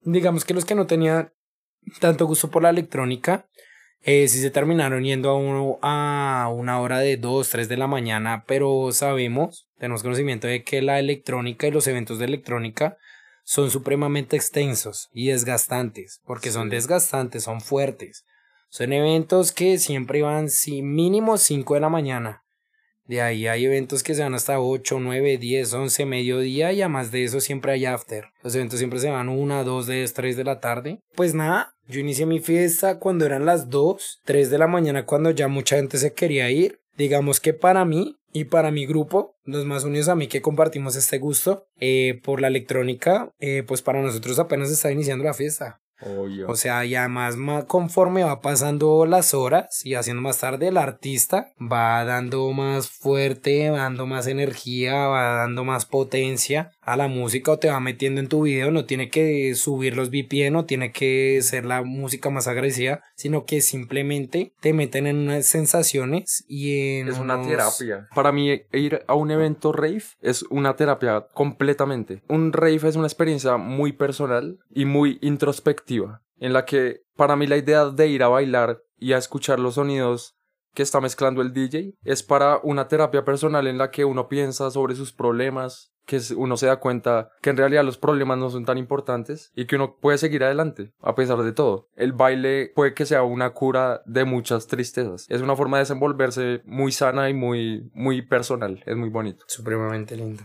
Speaker 2: Digamos que los que no tenían tanto gusto por la electrónica, eh, sí se terminaron yendo a, uno, a una hora de 2, 3 de la mañana, pero sabemos, tenemos conocimiento de que la electrónica y los eventos de electrónica son supremamente extensos y desgastantes, porque son
Speaker 1: Sí.
Speaker 2: desgastantes, son fuertes. Son eventos que siempre van sí, mínimo 5 de la mañana. De ahí hay eventos que se van hasta 8, 9, 10, 11, mediodía y además de eso siempre hay after. Los eventos siempre se van 1, 2, 3 de la tarde. Pues nada, yo inicié mi fiesta cuando eran las 2, 3 de la mañana cuando ya mucha gente se quería ir. Digamos que para mí y para mi grupo, los más unidos a mí que compartimos este gusto eh, por la electrónica, eh, pues para nosotros apenas está iniciando la fiesta. O sea, y además conforme va pasando las horas y haciendo más tarde, el artista va dando más fuerte, va dando más energía, va dando más potencia a la música o te va metiendo en tu video. No tiene que subir los VPN, no tiene que ser la música más agresiva, sino que simplemente te meten en unas sensaciones y en.
Speaker 1: Es una terapia. Para mí, ir a un evento rave es una terapia completamente. Un rave es una experiencia muy personal y muy introspectiva en la que para mí la idea de ir a bailar y a escuchar los sonidos que está mezclando el DJ es para una terapia personal en la que uno piensa sobre sus problemas, que uno se da cuenta que en realidad los problemas no son tan importantes y que uno puede seguir adelante a pesar de todo. El baile puede que sea una cura de muchas tristezas. Es una forma de desenvolverse muy sana y muy muy personal, es muy bonito.
Speaker 2: Supremamente lindo.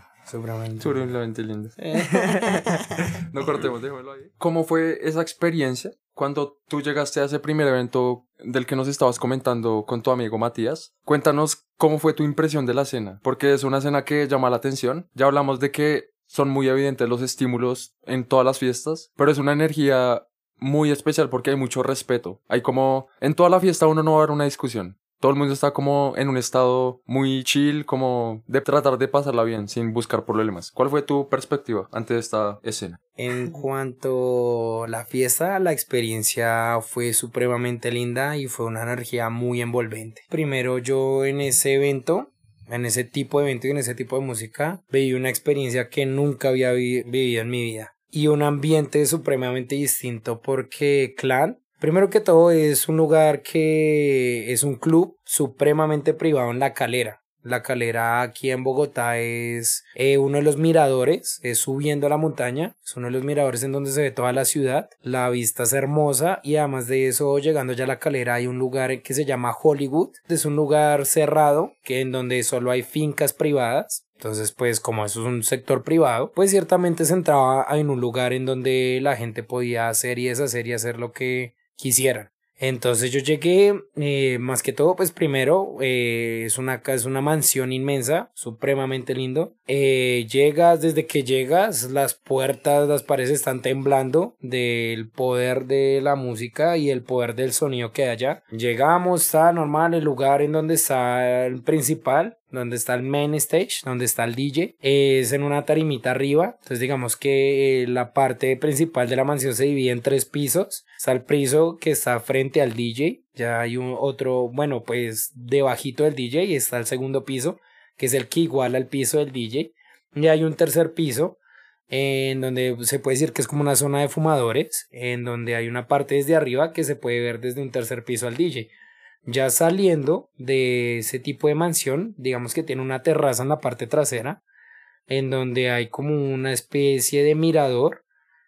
Speaker 1: Supremamente lindo. <laughs> no cortemos, déjalo ahí. ¿Cómo fue esa experiencia cuando tú llegaste a ese primer evento del que nos estabas comentando con tu amigo Matías? Cuéntanos cómo fue tu impresión de la cena, porque es una cena que llama la atención. Ya hablamos de que son muy evidentes los estímulos en todas las fiestas, pero es una energía muy especial porque hay mucho respeto. Hay como en toda la fiesta uno no va a ver una discusión todo el mundo está como en un estado muy chill, como de tratar de pasarla bien, sin buscar problemas. ¿Cuál fue tu perspectiva ante esta escena?
Speaker 2: En cuanto a la fiesta, la experiencia fue supremamente linda y fue una energía muy envolvente. Primero yo en ese evento en ese tipo de evento y en ese tipo de música, viví una experiencia que nunca había vivido en mi vida. Y un ambiente supremamente distinto porque Clan Primero que todo es un lugar que es un club supremamente privado en La Calera. La Calera aquí en Bogotá es eh, uno de los miradores, es subiendo a la montaña, es uno de los miradores en donde se ve toda la ciudad, la vista es hermosa y además de eso llegando ya a la Calera hay un lugar que se llama Hollywood, es un lugar cerrado que en donde solo hay fincas privadas. Entonces, pues como eso es un sector privado, pues ciertamente se entraba en un lugar en donde la gente podía hacer y deshacer y hacer lo que quisieran. Entonces yo llegué, eh, más que todo, pues primero eh, es, una, es una mansión inmensa, supremamente lindo. Eh, llegas, desde que llegas, las puertas, las paredes están temblando del poder de la música y el poder del sonido que hay allá. Llegamos, está normal el lugar en donde está el principal, donde está el main stage, donde está el DJ, es en una tarimita arriba. Entonces digamos que eh, la parte principal de la mansión se divide en tres pisos. Está el piso que está frente al DJ, ya hay un otro, bueno, pues debajito del DJ está el segundo piso, que es el que iguala al piso del DJ. Y hay un tercer piso en donde se puede decir que es como una zona de fumadores, en donde hay una parte desde arriba que se puede ver desde un tercer piso al DJ. Ya saliendo de ese tipo de mansión, digamos que tiene una terraza en la parte trasera, en donde hay como una especie de mirador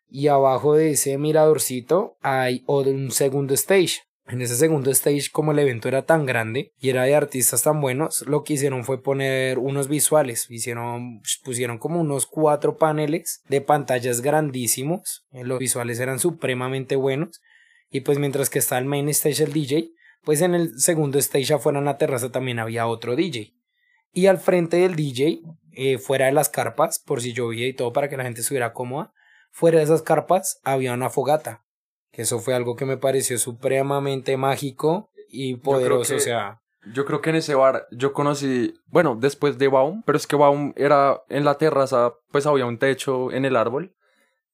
Speaker 2: y abajo de ese miradorcito hay un segundo stage. En ese segundo stage, como el evento era tan grande y era de artistas tan buenos, lo que hicieron fue poner unos visuales. Hicieron, pusieron como unos cuatro paneles de pantallas grandísimos. Los visuales eran supremamente buenos. Y pues mientras que está el main stage el DJ, pues en el segundo stage afuera en la terraza también había otro DJ. Y al frente del DJ, eh, fuera de las carpas, por si llovía y todo para que la gente estuviera cómoda, fuera de esas carpas había una fogata. Que eso fue algo que me pareció supremamente mágico y poderoso, o sea...
Speaker 1: Yo creo que en ese bar yo conocí, bueno, después de Baum, pero es que Baum era en la terraza, pues había un techo en el árbol.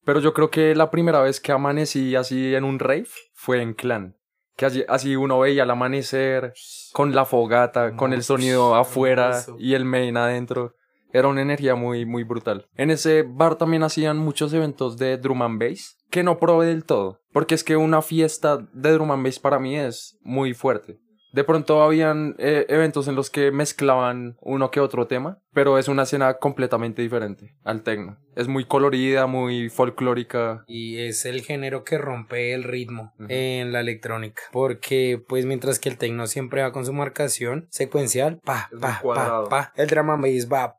Speaker 1: Pero yo creo que la primera vez que amanecí así en un rave fue en Clan que así, uno veía el amanecer con la fogata, con el sonido afuera y el main adentro. Era una energía muy, muy brutal. En ese bar también hacían muchos eventos de drum and bass, que no probé del todo, porque es que una fiesta de drum and bass para mí es muy fuerte. De pronto habían eh, eventos en los que mezclaban uno que otro tema, pero es una escena completamente diferente al techno. Es muy colorida, muy folclórica.
Speaker 2: Y es el género que rompe el ritmo en la electrónica. Porque, pues, mientras que el techno siempre va con su marcación secuencial, pa, pa, pa, pa, el drama bass va,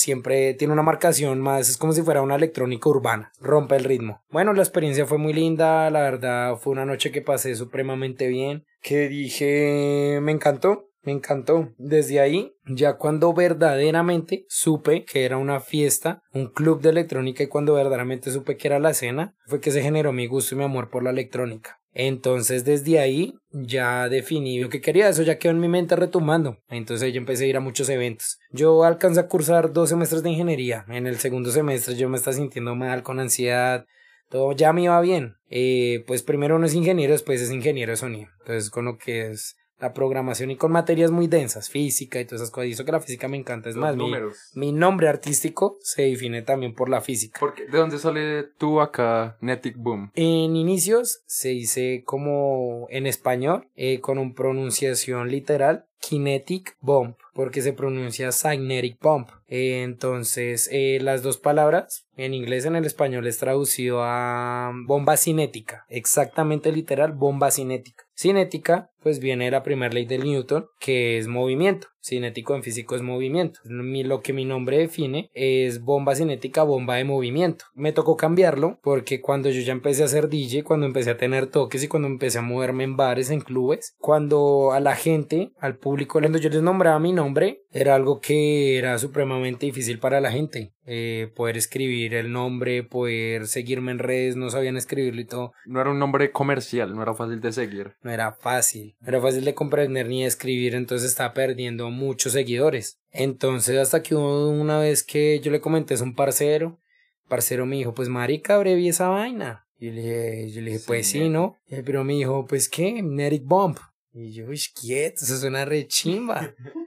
Speaker 2: siempre tiene una marcación más, es como si fuera una electrónica urbana, rompe el ritmo. Bueno, la experiencia fue muy linda, la verdad fue una noche que pasé supremamente bien, que dije, me encantó, me encantó. Desde ahí, ya cuando verdaderamente supe que era una fiesta, un club de electrónica y cuando verdaderamente supe que era la cena, fue que se generó mi gusto y mi amor por la electrónica. Entonces desde ahí ya definí lo que quería, eso ya quedó en mi mente retomando. Entonces yo empecé a ir a muchos eventos. Yo alcancé a cursar dos semestres de ingeniería. En el segundo semestre yo me estaba sintiendo mal, con ansiedad. Todo ya me iba bien. Eh, pues primero uno es ingeniero, después es ingeniero de sonido. Entonces con lo que es la programación y con materias muy densas, física y todas esas cosas. Y eso que la física me encanta. Es más, mi, mi, nombre artístico se define también por la física.
Speaker 1: ¿De dónde sale tú acá, Netic Boom?
Speaker 2: En inicios se dice como en español, eh, con una pronunciación literal, Kinetic Bomb, porque se pronuncia Cynetic Bomb. entonces, eh, las dos palabras en inglés, en el español, es traducido a bomba cinética, exactamente literal, bomba cinética. Cinética, pues viene de la primera ley del Newton, que es movimiento. Cinético en físico es movimiento. Lo que mi nombre define es bomba cinética, bomba de movimiento. Me tocó cambiarlo porque cuando yo ya empecé a ser DJ, cuando empecé a tener toques y cuando empecé a moverme en bares, en clubes, cuando a la gente, al público, cuando yo les nombraba mi nombre, era algo que era supremamente difícil para la gente. Eh, poder escribir el nombre, poder seguirme en redes, no sabían escribirlo y todo.
Speaker 1: No era un nombre comercial, no era fácil de seguir.
Speaker 2: No era fácil, no era fácil de comprender ni de escribir, entonces estaba perdiendo muchos seguidores. Entonces hasta que una vez que yo le comenté es un parcero, parcero me dijo, pues marica, abreví esa vaina. Y le dije, yo le dije, pues sí, ¿no? Pero me dijo, pues qué, Neric Bump. Y yo, quieto, eso suena re chimba. <laughs>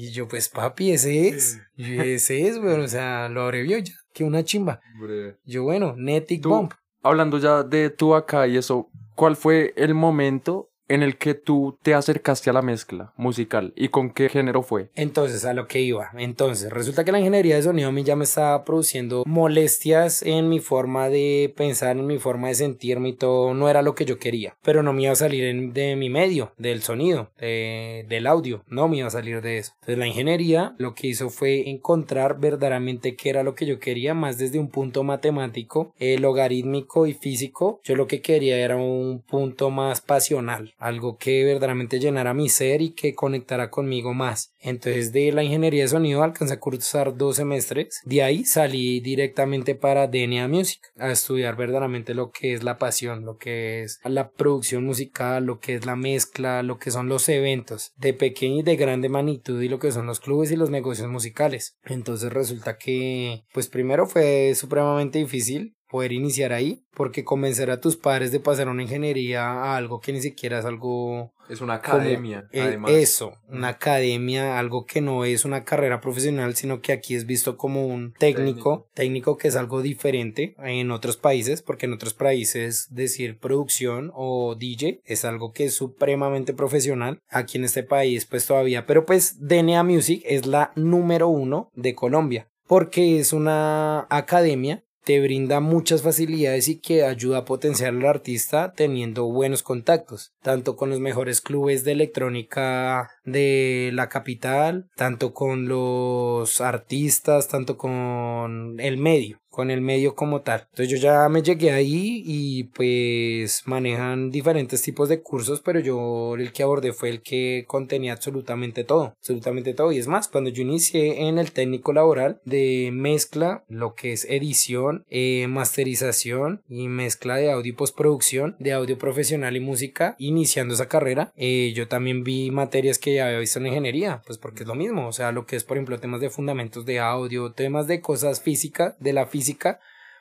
Speaker 2: Y yo, pues papi, ese es. Ese es, güey. O sea, lo abrevió ya. Que una chimba. Yo, bueno, Netic Bump.
Speaker 1: Hablando ya de tú acá y eso, ¿cuál fue el momento en el que tú te acercaste a la mezcla musical y con qué género fue.
Speaker 2: Entonces, a lo que iba. Entonces, resulta que la ingeniería de sonido a mí ya me estaba produciendo molestias en mi forma de pensar, en mi forma de sentirme y todo. No era lo que yo quería, pero no me iba a salir de mi medio, del sonido, del audio. No me iba a salir de eso. Entonces, la ingeniería lo que hizo fue encontrar verdaderamente qué era lo que yo quería, más desde un punto matemático, logarítmico y físico. Yo lo que quería era un punto más pasional algo que verdaderamente llenara mi ser y que conectara conmigo más. Entonces de la ingeniería de sonido alcancé a cursar dos semestres. De ahí salí directamente para DNA Music a estudiar verdaderamente lo que es la pasión, lo que es la producción musical, lo que es la mezcla, lo que son los eventos de pequeña y de grande magnitud y lo que son los clubes y los negocios musicales. Entonces resulta que pues primero fue supremamente difícil poder iniciar ahí, porque convencer a tus padres de pasar una ingeniería a algo que ni siquiera es algo...
Speaker 1: Es una academia,
Speaker 2: eh, además. Eso, una academia, algo que no es una carrera profesional, sino que aquí es visto como un técnico, técnico, que es algo diferente en otros países, porque en otros países decir producción o DJ es algo que es supremamente profesional. Aquí en este país pues todavía, pero pues DNA Music es la número uno de Colombia porque es una academia te brinda muchas facilidades y que ayuda a potenciar al artista teniendo buenos contactos, tanto con los mejores clubes de electrónica de la capital, tanto con los artistas, tanto con el medio con el medio como tal. Entonces yo ya me llegué ahí y pues manejan diferentes tipos de cursos, pero yo el que abordé fue el que contenía absolutamente todo, absolutamente todo. Y es más, cuando yo inicié en el técnico laboral de mezcla, lo que es edición, eh, masterización y mezcla de audio y postproducción, de audio profesional y música, iniciando esa carrera, eh, yo también vi materias que ya había visto en ingeniería, pues porque es lo mismo, o sea, lo que es por ejemplo temas de fundamentos de audio, temas de cosas físicas, de la física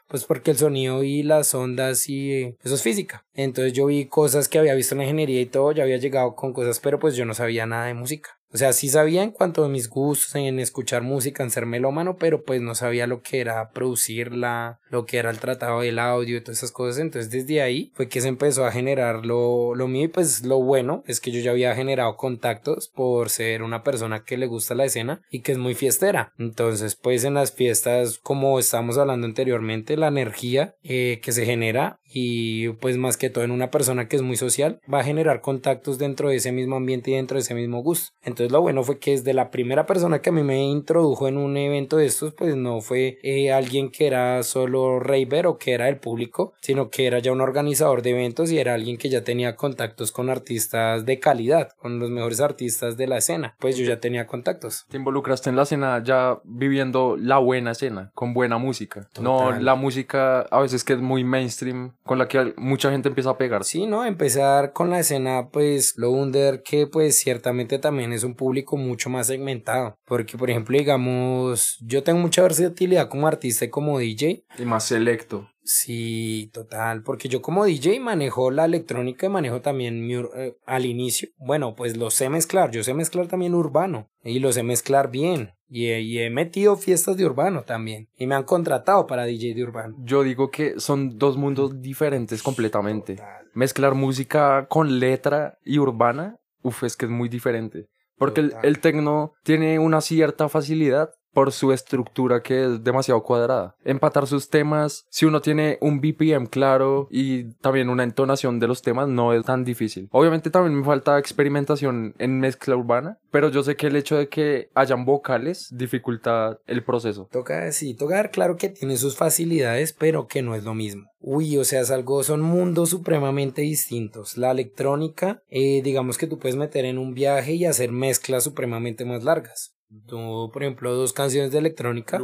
Speaker 2: pues porque el sonido y las ondas y eso es física. Entonces yo vi cosas que había visto en la ingeniería y todo, ya había llegado con cosas, pero pues yo no sabía nada de música. O sea, sí sabía en cuanto a mis gustos, en escuchar música, en ser melómano, pero pues no sabía lo que era producirla, lo que era el tratado del audio y todas esas cosas. Entonces desde ahí fue que se empezó a generar lo, lo mío y pues lo bueno es que yo ya había generado contactos por ser una persona que le gusta la escena y que es muy fiestera. Entonces pues en las fiestas, como estábamos hablando anteriormente, la energía eh, que se genera y pues más que todo en una persona que es muy social va a generar contactos dentro de ese mismo ambiente y dentro de ese mismo gusto. entonces lo bueno fue que desde la primera persona que a mí me introdujo en un evento de estos, pues no fue eh, alguien que era solo raver o que era el público, sino que era ya un organizador de eventos y era alguien que ya tenía contactos con artistas de calidad, con los mejores artistas de la escena. Pues yo ya tenía contactos.
Speaker 1: Te involucraste en la escena ya viviendo la buena escena, con buena música. No la música a veces que es muy mainstream, con la que mucha gente empieza a pegar.
Speaker 2: Sí, ¿no? Empezar con la escena, pues lo under, que pues ciertamente también es un público mucho más segmentado. Porque, por ejemplo, digamos, yo tengo mucha versatilidad como artista y como DJ.
Speaker 1: Y más selecto.
Speaker 2: Sí, total, porque yo como DJ manejo la electrónica y manejo también eh, al inicio. Bueno, pues lo sé mezclar, yo sé mezclar también urbano y lo sé mezclar bien. Y he, metido fiestas de urbano también. Y me han contratado para DJ de urbano.
Speaker 1: Yo digo que son dos mundos diferentes completamente. Mezclar música con letra y urbana, uf, es que es muy diferente. Porque el, el tecno tiene una cierta facilidad por su estructura que es demasiado cuadrada. Empatar sus temas, si uno tiene un BPM claro y también una entonación de los temas, no es tan difícil. Obviamente también me falta experimentación en mezcla urbana, pero yo sé que el hecho de que hayan vocales dificulta el proceso.
Speaker 2: Toca, sí, tocar claro que tiene sus facilidades, pero que no es lo mismo. Uy, o sea, es algo, son mundos supremamente distintos. La electrónica, eh, digamos que tú puedes meter en un viaje y hacer mezclas supremamente más largas. Tú, por ejemplo, dos canciones de electrónica.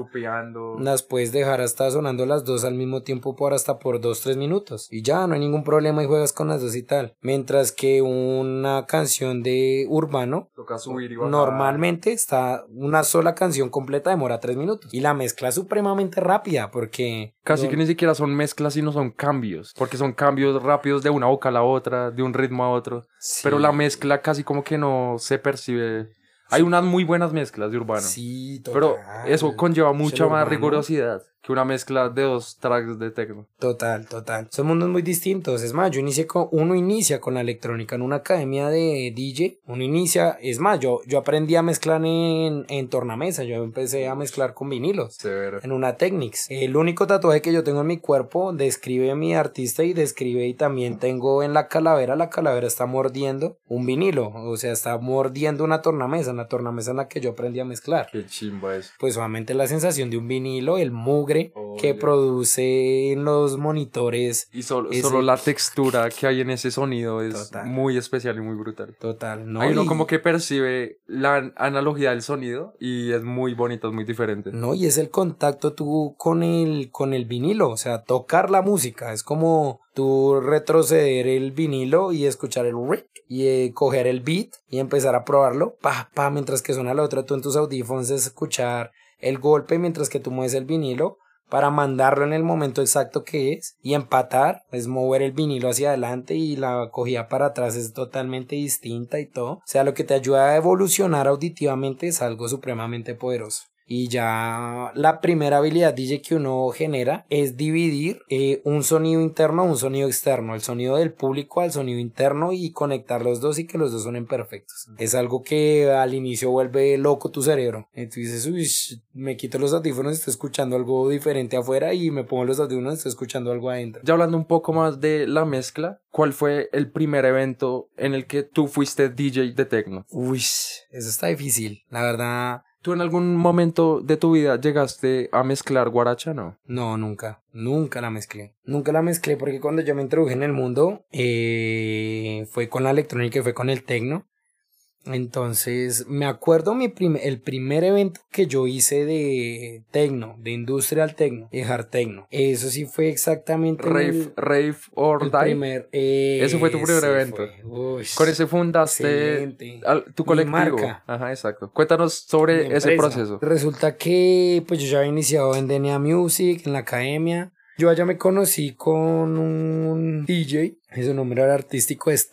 Speaker 2: Las puedes dejar hasta sonando las dos al mismo tiempo por hasta por dos, tres minutos. Y ya, no hay ningún problema y juegas con las dos y tal. Mientras que una canción de urbano. Normalmente está una sola canción completa demora tres minutos. Y la mezcla es supremamente rápida porque.
Speaker 1: Casi que ni siquiera son mezclas, sino son cambios. Porque son cambios rápidos de una boca a la otra, de un ritmo a otro. Pero la mezcla casi como que no se percibe hay unas muy buenas mezclas de urbano. Sí, total. Pero eso conlleva mucha más rigurosidad que una mezcla de dos tracks de techno.
Speaker 2: Total, total. Son mundos muy distintos. Es más, yo inicié con, uno inicia con la electrónica en una academia de DJ. Uno inicia, es más, yo, yo aprendí a mezclar en, en tornamesa. Yo empecé a mezclar con vinilos. Severo. En una Technics. El único tatuaje que yo tengo en mi cuerpo describe a mi artista y describe y también tengo en la calavera. La calavera está mordiendo un vinilo. O sea, está mordiendo una tornamesa. La tornamesa en la que yo aprendí a mezclar.
Speaker 1: Qué chimba es.
Speaker 2: Pues solamente la sensación de un vinilo, el mugre que produce en los monitores.
Speaker 1: Y solo, solo la textura que hay en ese sonido es muy especial y muy brutal.
Speaker 2: Total,
Speaker 1: ¿no? Hay uno como que percibe la analogía del sonido y es muy bonito, es muy diferente.
Speaker 2: No, y es el contacto tú con el, con el vinilo, o sea, tocar la música, es como tú retroceder el vinilo y escuchar el rick y eh, coger el beat y empezar a probarlo, pa, pa, mientras que suena la otra, tú en tus audífonos escuchar el golpe mientras que tú mueves el vinilo para mandarlo en el momento exacto que es y empatar es mover el vinilo hacia adelante y la cogida para atrás es totalmente distinta y todo. O sea, lo que te ayuda a evolucionar auditivamente es algo supremamente poderoso. Y ya la primera habilidad DJ que uno genera es dividir eh, un sonido interno a un sonido externo, el sonido del público al sonido interno y conectar los dos y que los dos suenen perfectos. Es algo que al inicio vuelve loco tu cerebro. Entonces dices, uy, me quito los audífonos, estoy escuchando algo diferente afuera y me pongo los audífonos, estoy escuchando algo adentro.
Speaker 1: Ya hablando un poco más de la mezcla, ¿cuál fue el primer evento en el que tú fuiste DJ de techno?
Speaker 2: Uy, eso está difícil. La verdad,
Speaker 1: ¿Tú en algún momento de tu vida llegaste a mezclar guaracha, no?
Speaker 2: No, nunca. Nunca la mezclé. Nunca la mezclé porque cuando yo me introduje en el mundo eh, fue con la electrónica y fue con el tecno. Entonces, me acuerdo mi el primer evento que yo hice de tecno, de industrial tecno, de hard tecno. Eso sí fue exactamente
Speaker 1: Rave, Rave or Die.
Speaker 2: Primer,
Speaker 1: ese fue tu primer evento. Con ese fundaste tu colectivo. marca. Ajá, exacto. Cuéntanos sobre ese proceso.
Speaker 2: Resulta que pues yo ya había iniciado en DNA Music, en la academia. Yo allá me conocí con un DJ, su nombre era artístico es.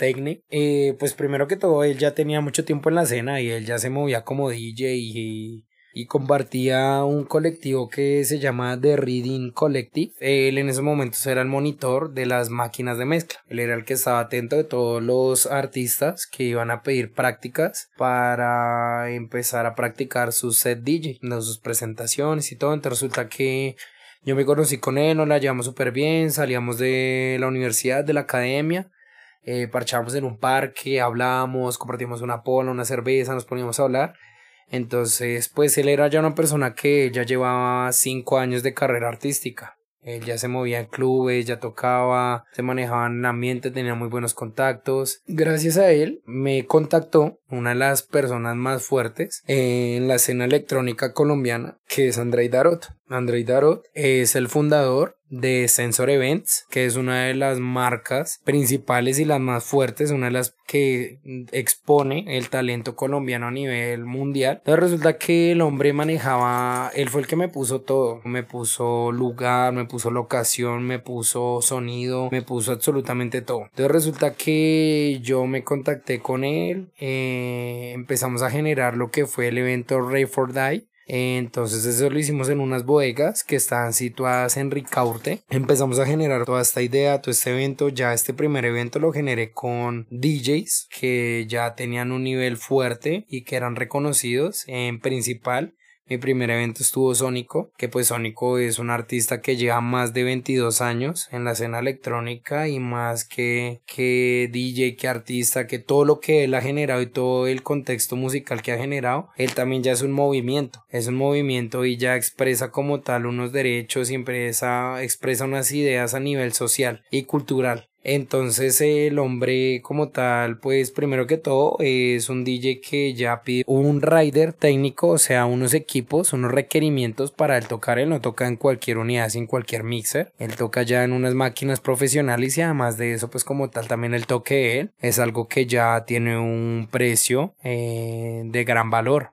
Speaker 2: Eh, pues primero que todo, él ya tenía mucho tiempo en la escena y él ya se movía como DJ y, y compartía un colectivo que se llama The Reading Collective. Él en esos momentos era el monitor de las máquinas de mezcla. Él era el que estaba atento de todos los artistas que iban a pedir prácticas para empezar a practicar su set DJ, sus presentaciones y todo. Entonces resulta que yo me conocí con él, nos la llevamos súper bien, salíamos de la universidad, de la academia eh, parchábamos en un parque, hablábamos, compartíamos una pola, una cerveza, nos poníamos a hablar. Entonces, pues él era ya una persona que ya llevaba cinco años de carrera artística. Él ya se movía en clubes, ya tocaba, se manejaba en ambiente, tenía muy buenos contactos. Gracias a él me contactó una de las personas más fuertes en la escena electrónica colombiana, que es Andrei Darot. Andrei Darot es el fundador de Sensor Events, que es una de las marcas principales y las más fuertes, una de las que expone el talento colombiano a nivel mundial. Entonces resulta que el hombre manejaba, él fue el que me puso todo, me puso lugar, me puso locación, me puso sonido, me puso absolutamente todo. Entonces resulta que yo me contacté con él, eh, empezamos a generar lo que fue el evento Ray for Die entonces eso lo hicimos en unas bodegas que están situadas en Ricaurte. Empezamos a generar toda esta idea, todo este evento. Ya este primer evento lo generé con DJs que ya tenían un nivel fuerte y que eran reconocidos en principal mi primer evento estuvo Sónico, que pues Sónico es un artista que lleva más de 22 años en la escena electrónica y más que, que DJ, que artista, que todo lo que él ha generado y todo el contexto musical que ha generado, él también ya es un movimiento, es un movimiento y ya expresa como tal unos derechos y expresa, expresa unas ideas a nivel social y cultural. Entonces el hombre como tal, pues primero que todo es un DJ que ya pide un rider técnico, o sea, unos equipos, unos requerimientos para él tocar. Él no toca en cualquier unidad, sin cualquier mixer. Él toca ya en unas máquinas profesionales y además de eso, pues como tal también el toque él es algo que ya tiene un precio eh, de gran valor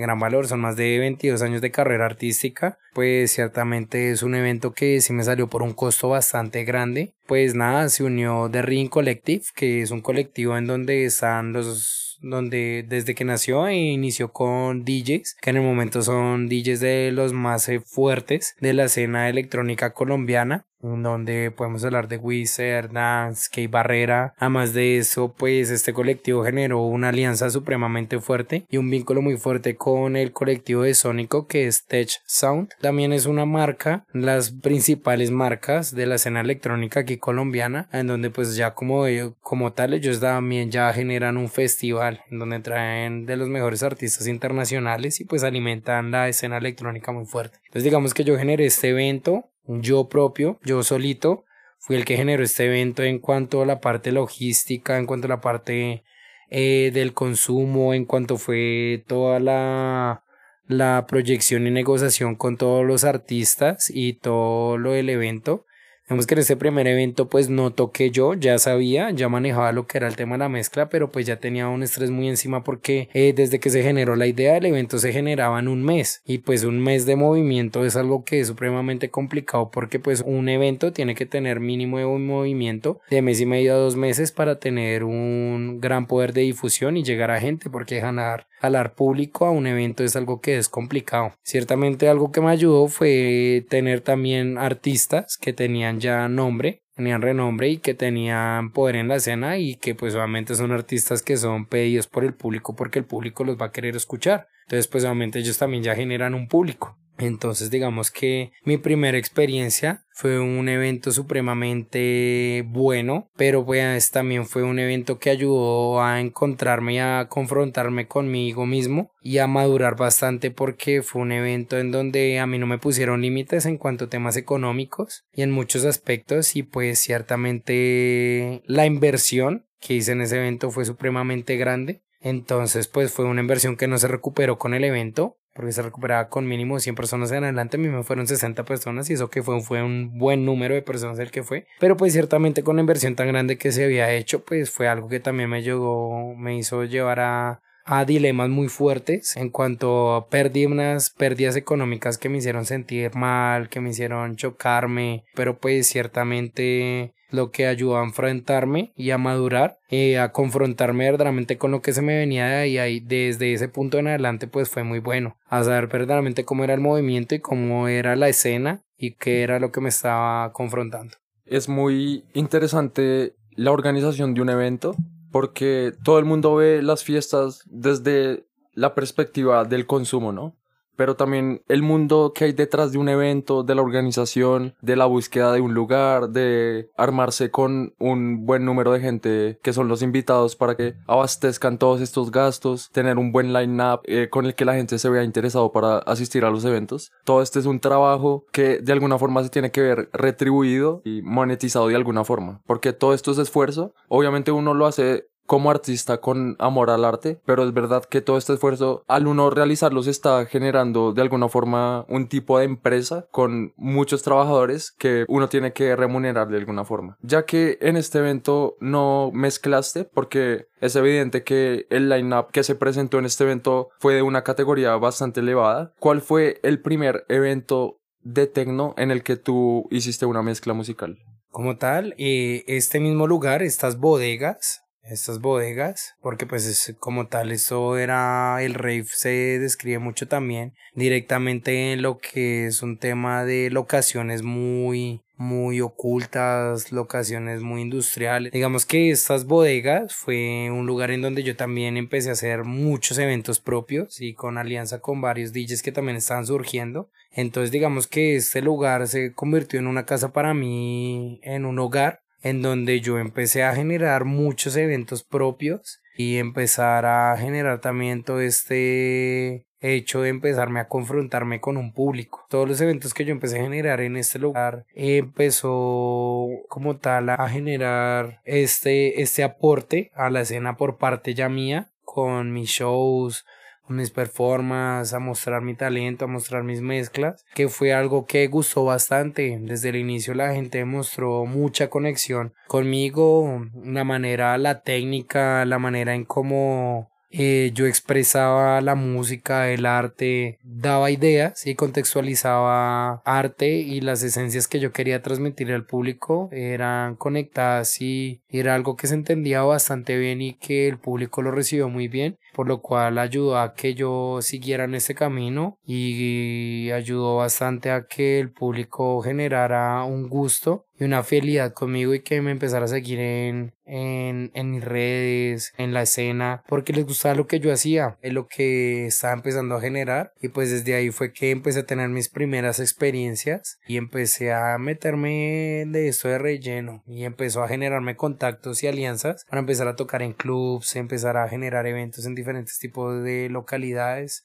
Speaker 2: gran valor, son más de 22 años de carrera artística, pues ciertamente es un evento que sí me salió por un costo bastante grande. Pues nada, se unió The Ring Collective, que es un colectivo en donde están los donde desde que nació e inició con DJs, que en el momento son DJs de los más eh, fuertes de la escena electrónica colombiana donde podemos hablar de Wizard, Dance, Key Barrera. Además de eso, pues este colectivo generó una alianza supremamente fuerte y un vínculo muy fuerte con el colectivo de Sónico que es Tech Sound. También es una marca, las principales marcas de la escena electrónica aquí colombiana, en donde pues ya como, como tal ellos también ya generan un festival donde traen de los mejores artistas internacionales y pues alimentan la escena electrónica muy fuerte. Entonces digamos que yo generé este evento yo propio, yo solito, fui el que generó este evento en cuanto a la parte logística, en cuanto a la parte eh, del consumo, en cuanto fue toda la, la proyección y negociación con todos los artistas y todo lo del evento. Vemos que en este primer evento pues no toqué yo, ya sabía, ya manejaba lo que era el tema de la mezcla, pero pues ya tenía un estrés muy encima porque eh, desde que se generó la idea del evento se generaba en un mes. Y pues un mes de movimiento es algo que es supremamente complicado porque pues un evento tiene que tener mínimo de un movimiento de mes y medio a dos meses para tener un gran poder de difusión y llegar a gente porque ganar jalar público a un evento es algo que es complicado. Ciertamente algo que me ayudó fue tener también artistas que tenían ya nombre, tenían renombre y que tenían poder en la escena y que pues obviamente son artistas que son pedidos por el público porque el público los va a querer escuchar. Entonces pues obviamente ellos también ya generan un público. Entonces digamos que mi primera experiencia fue un evento supremamente bueno, pero pues también fue un evento que ayudó a encontrarme a confrontarme conmigo mismo y a madurar bastante porque fue un evento en donde a mí no me pusieron límites en cuanto a temas económicos y en muchos aspectos y pues ciertamente la inversión que hice en ese evento fue supremamente grande. Entonces pues fue una inversión que no se recuperó con el evento, porque se recuperaba con mínimo 100 personas en adelante, a mí me fueron 60 personas y eso que fue, fue un buen número de personas el que fue, pero pues ciertamente con la inversión tan grande que se había hecho, pues fue algo que también me llegó, me hizo llevar a, dilemas muy fuertes en cuanto a perdí unas pérdidas económicas que me hicieron sentir mal, que me hicieron chocarme, pero pues ciertamente lo que ayudó a enfrentarme y a madurar, eh, a confrontarme verdaderamente con lo que se me venía de ahí, ahí, desde ese punto en adelante pues fue muy bueno, a saber verdaderamente cómo era el movimiento y cómo era la escena y qué era lo que me estaba confrontando.
Speaker 1: Es muy interesante la organización de un evento porque todo el mundo ve las fiestas desde la perspectiva del consumo, ¿no? Pero también el mundo que hay detrás de un evento, de la organización, de la búsqueda de un lugar, de armarse con un buen número de gente que son los invitados para que abastezcan todos estos gastos, tener un buen line-up eh, con el que la gente se vea interesado para asistir a los eventos. Todo este es un trabajo que de alguna forma se tiene que ver retribuido y monetizado de alguna forma, porque todo esto es esfuerzo. Obviamente uno lo hace como artista con amor al arte, pero es verdad que todo este esfuerzo, al uno realizarlo, se está generando de alguna forma un tipo de empresa con muchos trabajadores que uno tiene que remunerar de alguna forma. Ya que en este evento no mezclaste, porque es evidente que el line-up que se presentó en este evento fue de una categoría bastante elevada. ¿Cuál fue el primer evento de techno en el que tú hiciste una mezcla musical?
Speaker 2: Como tal, eh, este mismo lugar, estas bodegas, estas bodegas, porque pues es como tal, eso era, el rave se describe mucho también directamente en lo que es un tema de locaciones muy, muy ocultas, locaciones muy industriales. Digamos que estas bodegas fue un lugar en donde yo también empecé a hacer muchos eventos propios y con alianza con varios DJs que también estaban surgiendo. Entonces digamos que este lugar se convirtió en una casa para mí, en un hogar en donde yo empecé a generar muchos eventos propios y empezar a generar también todo este hecho de empezarme a confrontarme con un público. Todos los eventos que yo empecé a generar en este lugar empezó como tal a generar este, este aporte a la escena por parte ya mía con mis shows, mis performances, a mostrar mi talento, a mostrar mis mezclas, que fue algo que gustó bastante. Desde el inicio la gente mostró mucha conexión conmigo, la manera, la técnica, la manera en cómo eh, yo expresaba la música, el arte, daba ideas y contextualizaba arte y las esencias que yo quería transmitir al público eran conectadas y era algo que se entendía bastante bien y que el público lo recibió muy bien por lo cual ayudó a que yo siguiera en ese camino y ayudó bastante a que el público generara un gusto y una fidelidad conmigo y que me empezara a seguir en, en, en mis redes, en la escena, porque les gustaba lo que yo hacía, lo que estaba empezando a generar. Y pues desde ahí fue que empecé a tener mis primeras experiencias y empecé a meterme de esto de relleno y empezó a generarme contactos y alianzas para empezar a tocar en clubs, empezar a generar eventos en diferentes tipos de localidades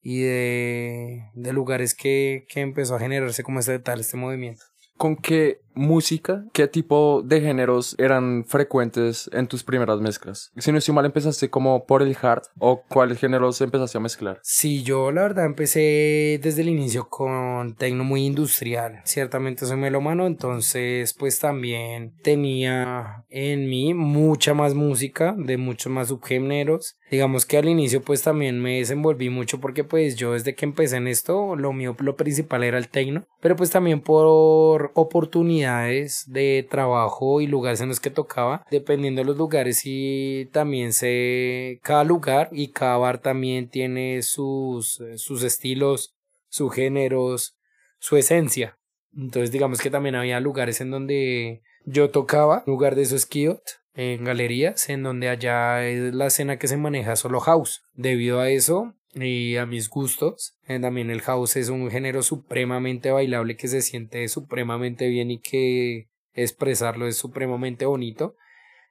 Speaker 2: y de, de lugares que, que empezó a generarse como este tal, este movimiento.
Speaker 1: ¿Con qué música, qué tipo de géneros eran frecuentes en tus primeras mezclas? Si no estoy mal, empezaste como por el hard o cuáles géneros empezaste a mezclar?
Speaker 2: Sí, yo la verdad empecé desde el inicio con tecno muy industrial. Ciertamente soy melómano, entonces pues también tenía en mí mucha más música de muchos más subgéneros. Digamos que al inicio pues también me desenvolví mucho porque pues yo desde que empecé en esto lo mío lo principal era el tecno, pero pues también por oportunidad de trabajo y lugares en los que tocaba, dependiendo de los lugares y también se cada lugar y cada bar también tiene sus sus estilos, sus géneros, su esencia. Entonces digamos que también había lugares en donde yo tocaba, lugar de su esquiot, en galerías, en donde allá es la escena que se maneja solo house. Debido a eso, y a mis gustos. Eh, también el house es un género supremamente bailable que se siente supremamente bien y que expresarlo es supremamente bonito.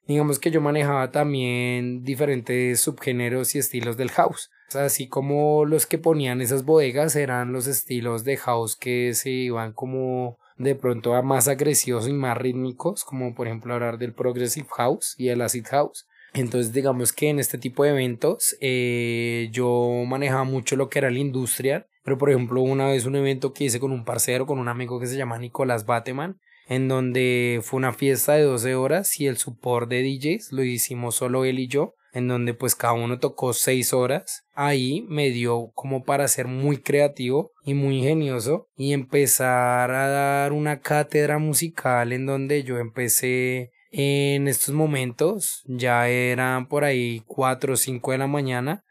Speaker 2: Digamos que yo manejaba también diferentes subgéneros y estilos del house. Así como los que ponían esas bodegas eran los estilos de house que se iban como de pronto a más agresivos y más rítmicos, como por ejemplo hablar del progressive house y el acid house. Entonces, digamos que en este tipo de eventos eh, yo manejaba mucho lo que era la industria, pero por ejemplo, una vez un evento que hice con un parcero, con un amigo que se llama Nicolás Bateman, en donde fue una fiesta de 12 horas y el support de DJs lo hicimos solo él y yo, en donde pues cada uno tocó 6 horas. Ahí me dio como para ser muy creativo y muy ingenioso y empezar a dar una cátedra musical en donde yo empecé en estos momentos ya eran por ahí 4 o 5 de la mañana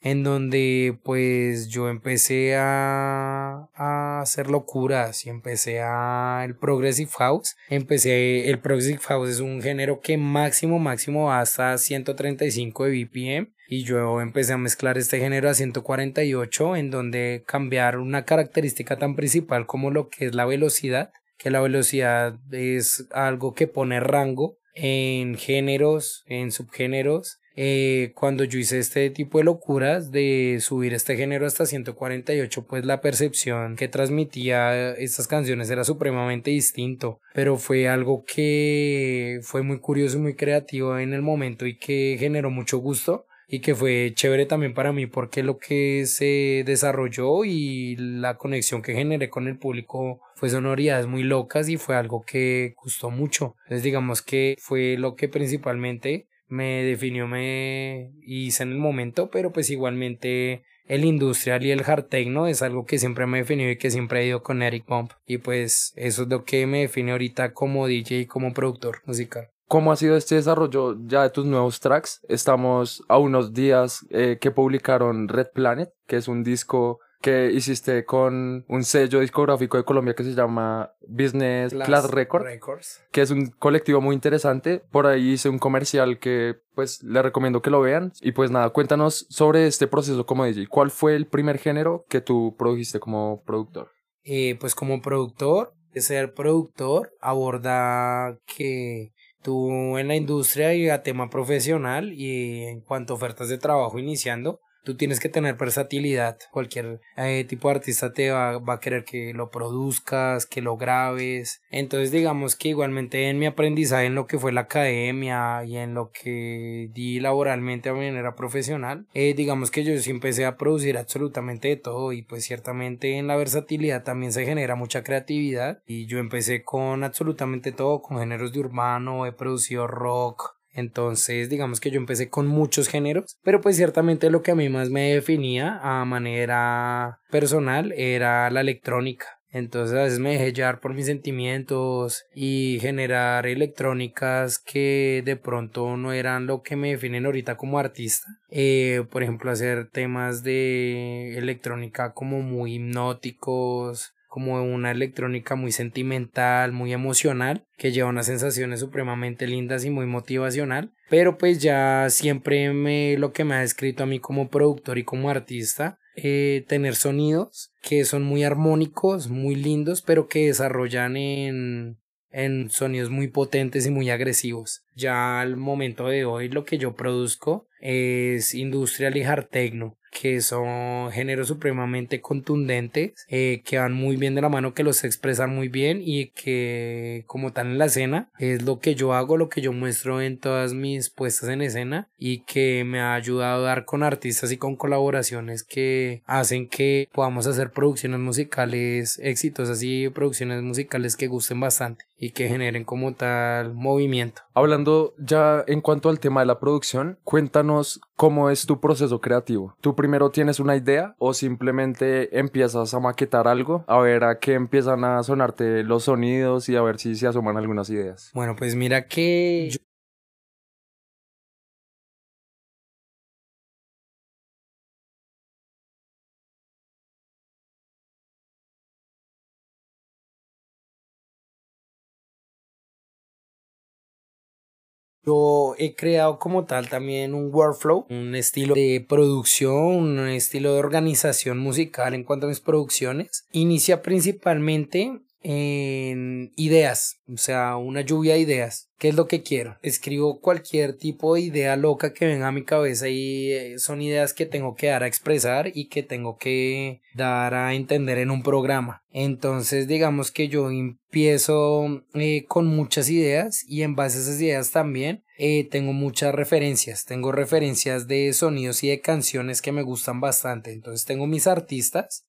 Speaker 2: en donde pues yo empecé a, a hacer locuras y empecé a el Progressive House. Empecé, el Progressive House es un género que máximo, máximo va hasta 135 de BPM y yo empecé a mezclar este género a 148 en donde cambiar una característica tan principal como lo que es la velocidad, que la velocidad es algo que pone rango en géneros, en subgéneros eh, cuando yo hice este tipo de locuras de subir este género hasta 148, pues la percepción que transmitía estas canciones era supremamente distinto, pero fue algo que fue muy curioso y muy creativo en el momento y que generó mucho gusto y que fue chévere también para mí porque lo que se desarrolló y la conexión que generé con el público fue sonoridades muy locas y fue algo que gustó mucho. Entonces digamos que fue lo que principalmente me definió, me hice en el momento, pero pues igualmente el industrial y el hard techno es algo que siempre me ha definido y que siempre he ido con Eric Bump. Y pues eso es lo que me define ahorita como DJ y como productor musical.
Speaker 1: ¿Cómo ha sido este desarrollo ya de tus nuevos tracks? Estamos a unos días eh, que publicaron Red Planet, que es un disco que hiciste con un sello discográfico de Colombia que se llama Business Class, Records, que es un colectivo muy interesante. Por ahí hice un comercial que pues le recomiendo que lo vean. Y pues nada, cuéntanos sobre este proceso como DJ. ¿Cuál fue el primer género que tú produjiste como productor?
Speaker 2: Eh, pues como productor, ser productor aborda que tú en la industria y a tema profesional y en cuanto a ofertas de trabajo iniciando, Tú tienes que tener versatilidad. Cualquier eh, tipo de artista te va, va, a querer que lo produzcas, que lo grabes. Entonces digamos que igualmente en mi aprendizaje en lo que fue la academia y en lo que di laboralmente a manera profesional, eh, digamos que yo sí empecé a producir absolutamente de todo y pues ciertamente en la versatilidad también se genera mucha creatividad y yo empecé con absolutamente todo, con géneros de urbano, he producido rock, entonces, digamos que yo empecé con muchos géneros, pero pues ciertamente lo que a mí más me definía a manera personal era la electrónica. Entonces a veces me dejé llevar por mis sentimientos y generar electrónicas que de pronto no eran lo que me definen ahorita como artista. Eh, por ejemplo, hacer temas de electrónica como muy hipnóticos, como una electrónica muy sentimental, muy emocional, que lleva unas sensaciones supremamente lindas y muy motivacional. Pero pues ya siempre me lo que me ha escrito a mí como productor y como artista, eh, tener sonidos que son muy armónicos, muy lindos, pero que desarrollan en en sonidos muy potentes y muy agresivos. Ya al momento de hoy lo que yo produzco es industrial y hard techno que son géneros supremamente contundentes, eh, que van muy bien de la mano, que los expresan muy bien y que como tal en la escena es lo que yo hago, lo que yo muestro en todas mis puestas en escena y que me ha ayudado a dar con artistas y con colaboraciones que hacen que podamos hacer producciones musicales exitosas y producciones musicales que gusten bastante y que generen como tal movimiento.
Speaker 1: Hablando ya en cuanto al tema de la producción, cuéntanos cómo es tu proceso creativo. ¿Tú primero tienes una idea o simplemente empiezas a maquetar algo a ver a qué empiezan a sonarte los sonidos y a ver si se asoman algunas ideas?
Speaker 2: Bueno, pues mira que Yo he creado como tal también un workflow, un estilo de producción, un estilo de organización musical en cuanto a mis producciones. Inicia principalmente en ideas, o sea, una lluvia de ideas. ¿Qué es lo que quiero? Escribo cualquier tipo de idea loca que venga a mi cabeza y eh, son ideas que tengo que dar a expresar y que tengo que dar a entender en un programa. Entonces digamos que yo empiezo eh, con muchas ideas y en base a esas ideas también eh, tengo muchas referencias. Tengo referencias de sonidos y de canciones que me gustan bastante. Entonces tengo mis artistas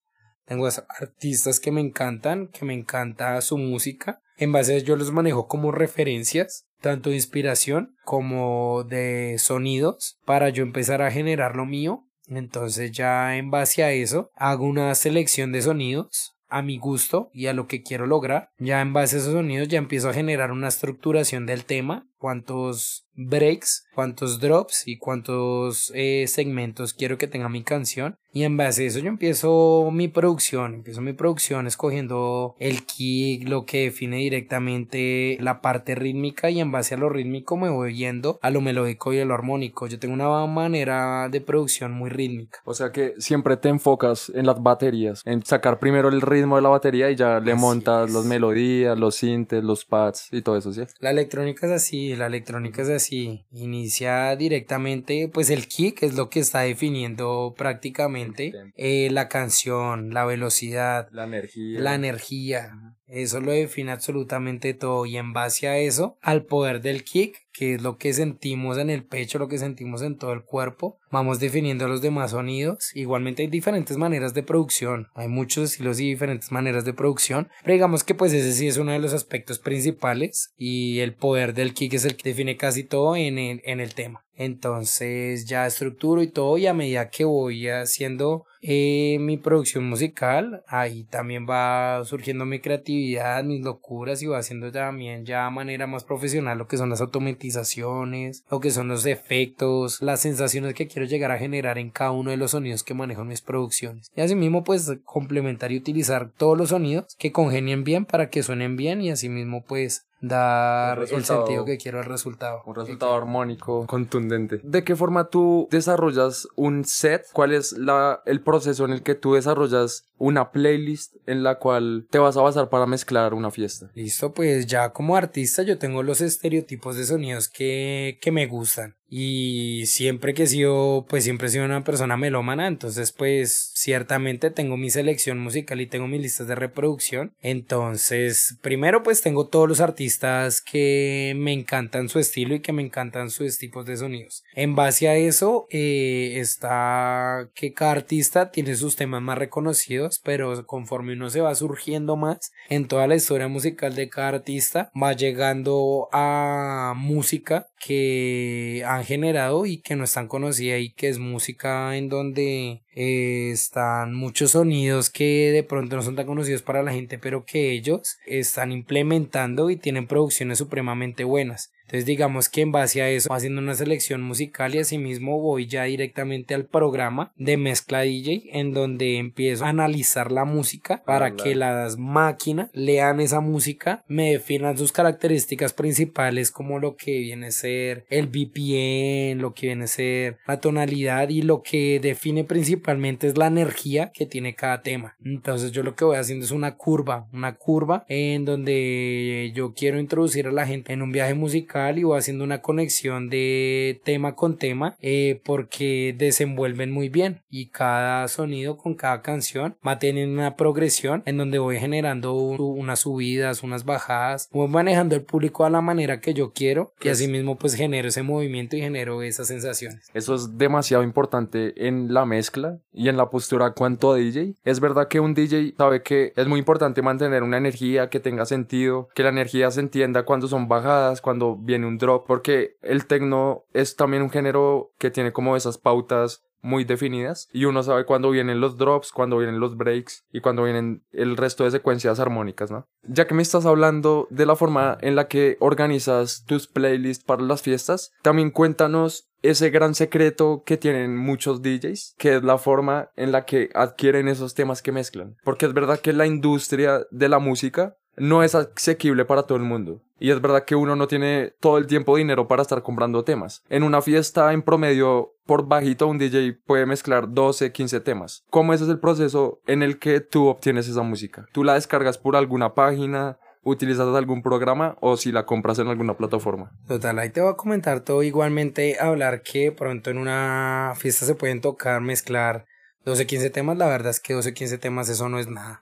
Speaker 2: tengo artistas que me encantan, que me encanta su música. En base a eso yo los manejo como referencias, tanto de inspiración como de sonidos, para yo empezar a generar lo mío. Entonces ya en base a eso hago una selección de sonidos a mi gusto y a lo que quiero lograr. Ya en base a esos sonidos ya empiezo a generar una estructuración del tema cuántos breaks, cuántos drops y cuántos eh, segmentos quiero que tenga mi canción. Y en base a eso yo empiezo mi producción, empiezo mi producción escogiendo el kick, lo que define directamente la parte rítmica y en base a lo rítmico me voy yendo a lo melódico y a lo armónico. Yo tengo una manera de producción muy rítmica.
Speaker 1: O sea que siempre te enfocas en las baterías, en sacar primero el ritmo de la batería y ya le montas las melodías, los sintes, los pads y todo eso, ¿sí?
Speaker 2: La electrónica es así, la electrónica es así. Inicia directamente, pues el kick es lo que está definiendo prácticamente eh, la canción, la velocidad,
Speaker 1: la energía.
Speaker 2: La energía. Eso lo define absolutamente todo y en base a eso, al poder del kick, que es lo que sentimos en el pecho, lo que sentimos en todo el cuerpo, vamos definiendo los demás sonidos. Igualmente hay diferentes maneras de producción, hay muchos estilos y diferentes maneras de producción, pero digamos que pues ese sí es uno de los aspectos principales y el poder del kick es el que define casi todo en el, en el tema. Entonces ya estructuro y todo y a medida que voy haciendo eh, mi producción musical, ahí también va surgiendo mi creatividad, mis locuras y va haciendo también ya de manera más profesional lo que son las automatizaciones, lo que son los efectos, las sensaciones que quiero llegar a generar en cada uno de los sonidos que manejo en mis producciones. Y asimismo pues complementar y utilizar todos los sonidos que congenien bien para que suenen bien y asimismo pues dar el sentido que quiero al resultado.
Speaker 1: Un resultado armónico, contundente. ¿De qué forma tú desarrollas un set? ¿Cuál es la, el proceso en el que tú desarrollas una playlist en la cual te vas a basar para mezclar una fiesta?
Speaker 2: Listo, pues ya como artista yo tengo los estereotipos de sonidos que, que me gustan. Y siempre que he sido, pues siempre he sido una persona melómana, entonces pues ciertamente tengo mi selección musical y tengo mis listas de reproducción. Entonces, primero pues tengo todos los artistas que me encantan su estilo y que me encantan sus tipos de sonidos. En base a eso eh, está que cada artista tiene sus temas más reconocidos, pero conforme uno se va surgiendo más en toda la historia musical de cada artista, va llegando a música que han generado y que no están conocida y que es música en donde eh, están muchos sonidos que de pronto no son tan conocidos para la gente pero que ellos están implementando y tienen producciones supremamente buenas. Entonces digamos que en base a eso haciendo una selección musical y asimismo voy ya directamente al programa de mezcla DJ en donde empiezo a analizar la música para que las máquinas lean esa música, me definan sus características principales como lo que viene a ser el BPM, lo que viene a ser la tonalidad y lo que define principalmente es la energía que tiene cada tema. Entonces yo lo que voy haciendo es una curva, una curva en donde yo quiero introducir a la gente en un viaje musical y voy haciendo una conexión de tema con tema eh, porque desenvuelven muy bien y cada sonido con cada canción va teniendo una progresión en donde voy generando unas subidas, unas bajadas, voy manejando el público a la manera que yo quiero y así mismo pues genero ese movimiento y genero esas sensaciones.
Speaker 1: Eso es demasiado importante en la mezcla y en la postura cuanto a DJ. Es verdad que un DJ sabe que es muy importante mantener una energía que tenga sentido, que la energía se entienda cuando son bajadas, cuando viene un drop, porque el techno es también un género que tiene como esas pautas muy definidas y uno sabe cuándo vienen los drops, cuándo vienen los breaks y cuándo vienen el resto de secuencias armónicas, ¿no? Ya que me estás hablando de la forma en la que organizas tus playlists para las fiestas, también cuéntanos ese gran secreto que tienen muchos DJs, que es la forma en la que adquieren esos temas que mezclan. Porque es verdad que la industria de la música no es asequible para todo el mundo. Y es verdad que uno no tiene todo el tiempo dinero para estar comprando temas. En una fiesta en promedio, por bajito, un DJ puede mezclar 12, 15 temas. ¿Cómo ese es el proceso en el que tú obtienes esa música? ¿Tú la descargas por alguna página? utilizas algún programa o si la compras en alguna plataforma.
Speaker 2: Total, ahí te voy a comentar todo igualmente, hablar que pronto en una fiesta se pueden tocar, mezclar 12, 15 temas, la verdad es que 12, 15 temas eso no es nada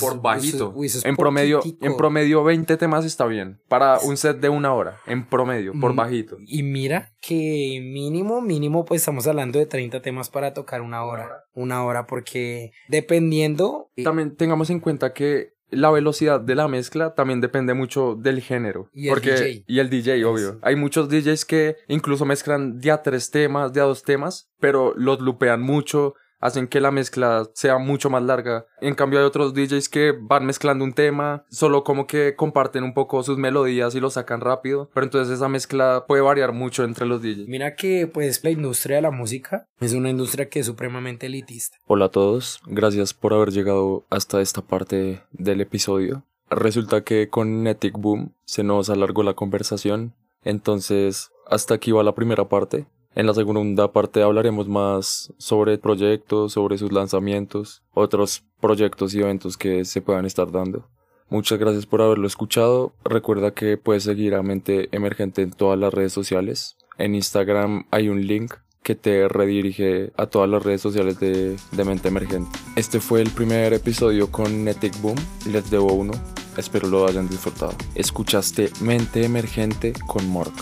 Speaker 1: por bajito. en, promedio, en promedio 20 temas está bien. Para un set de una hora. En promedio, por mm, bajito.
Speaker 2: Y mira que mínimo, mínimo, pues estamos hablando de 30 temas para tocar una hora. Una hora porque dependiendo...
Speaker 1: Eh, También tengamos en cuenta que la velocidad de la mezcla también depende mucho del género.
Speaker 2: Y el porque, DJ.
Speaker 1: Y el DJ, obvio. Hay muchos DJs que incluso mezclan de a tres temas, de a dos temas, pero los lupean mucho
Speaker 3: hacen que la mezcla sea mucho más larga. En cambio hay otros DJs que van mezclando un tema, solo como que comparten un poco sus melodías y lo sacan rápido, pero entonces esa mezcla puede variar mucho entre los DJs.
Speaker 2: Mira que pues la industria de la música es una industria que es supremamente elitista.
Speaker 1: Hola a todos, gracias por haber llegado hasta esta parte del episodio. Resulta que con Netic Boom se nos alargó la conversación, entonces hasta aquí va la primera parte. En la segunda parte hablaremos más sobre proyectos, sobre sus lanzamientos, otros proyectos y eventos que se puedan estar dando. Muchas gracias por haberlo escuchado. Recuerda que puedes seguir a Mente Emergente en todas las redes sociales. En Instagram hay un link que te redirige a todas las redes sociales de, de Mente Emergente. Este fue el primer episodio con Netic Boom. Les debo uno. Espero lo hayan disfrutado. Escuchaste Mente Emergente con Mork.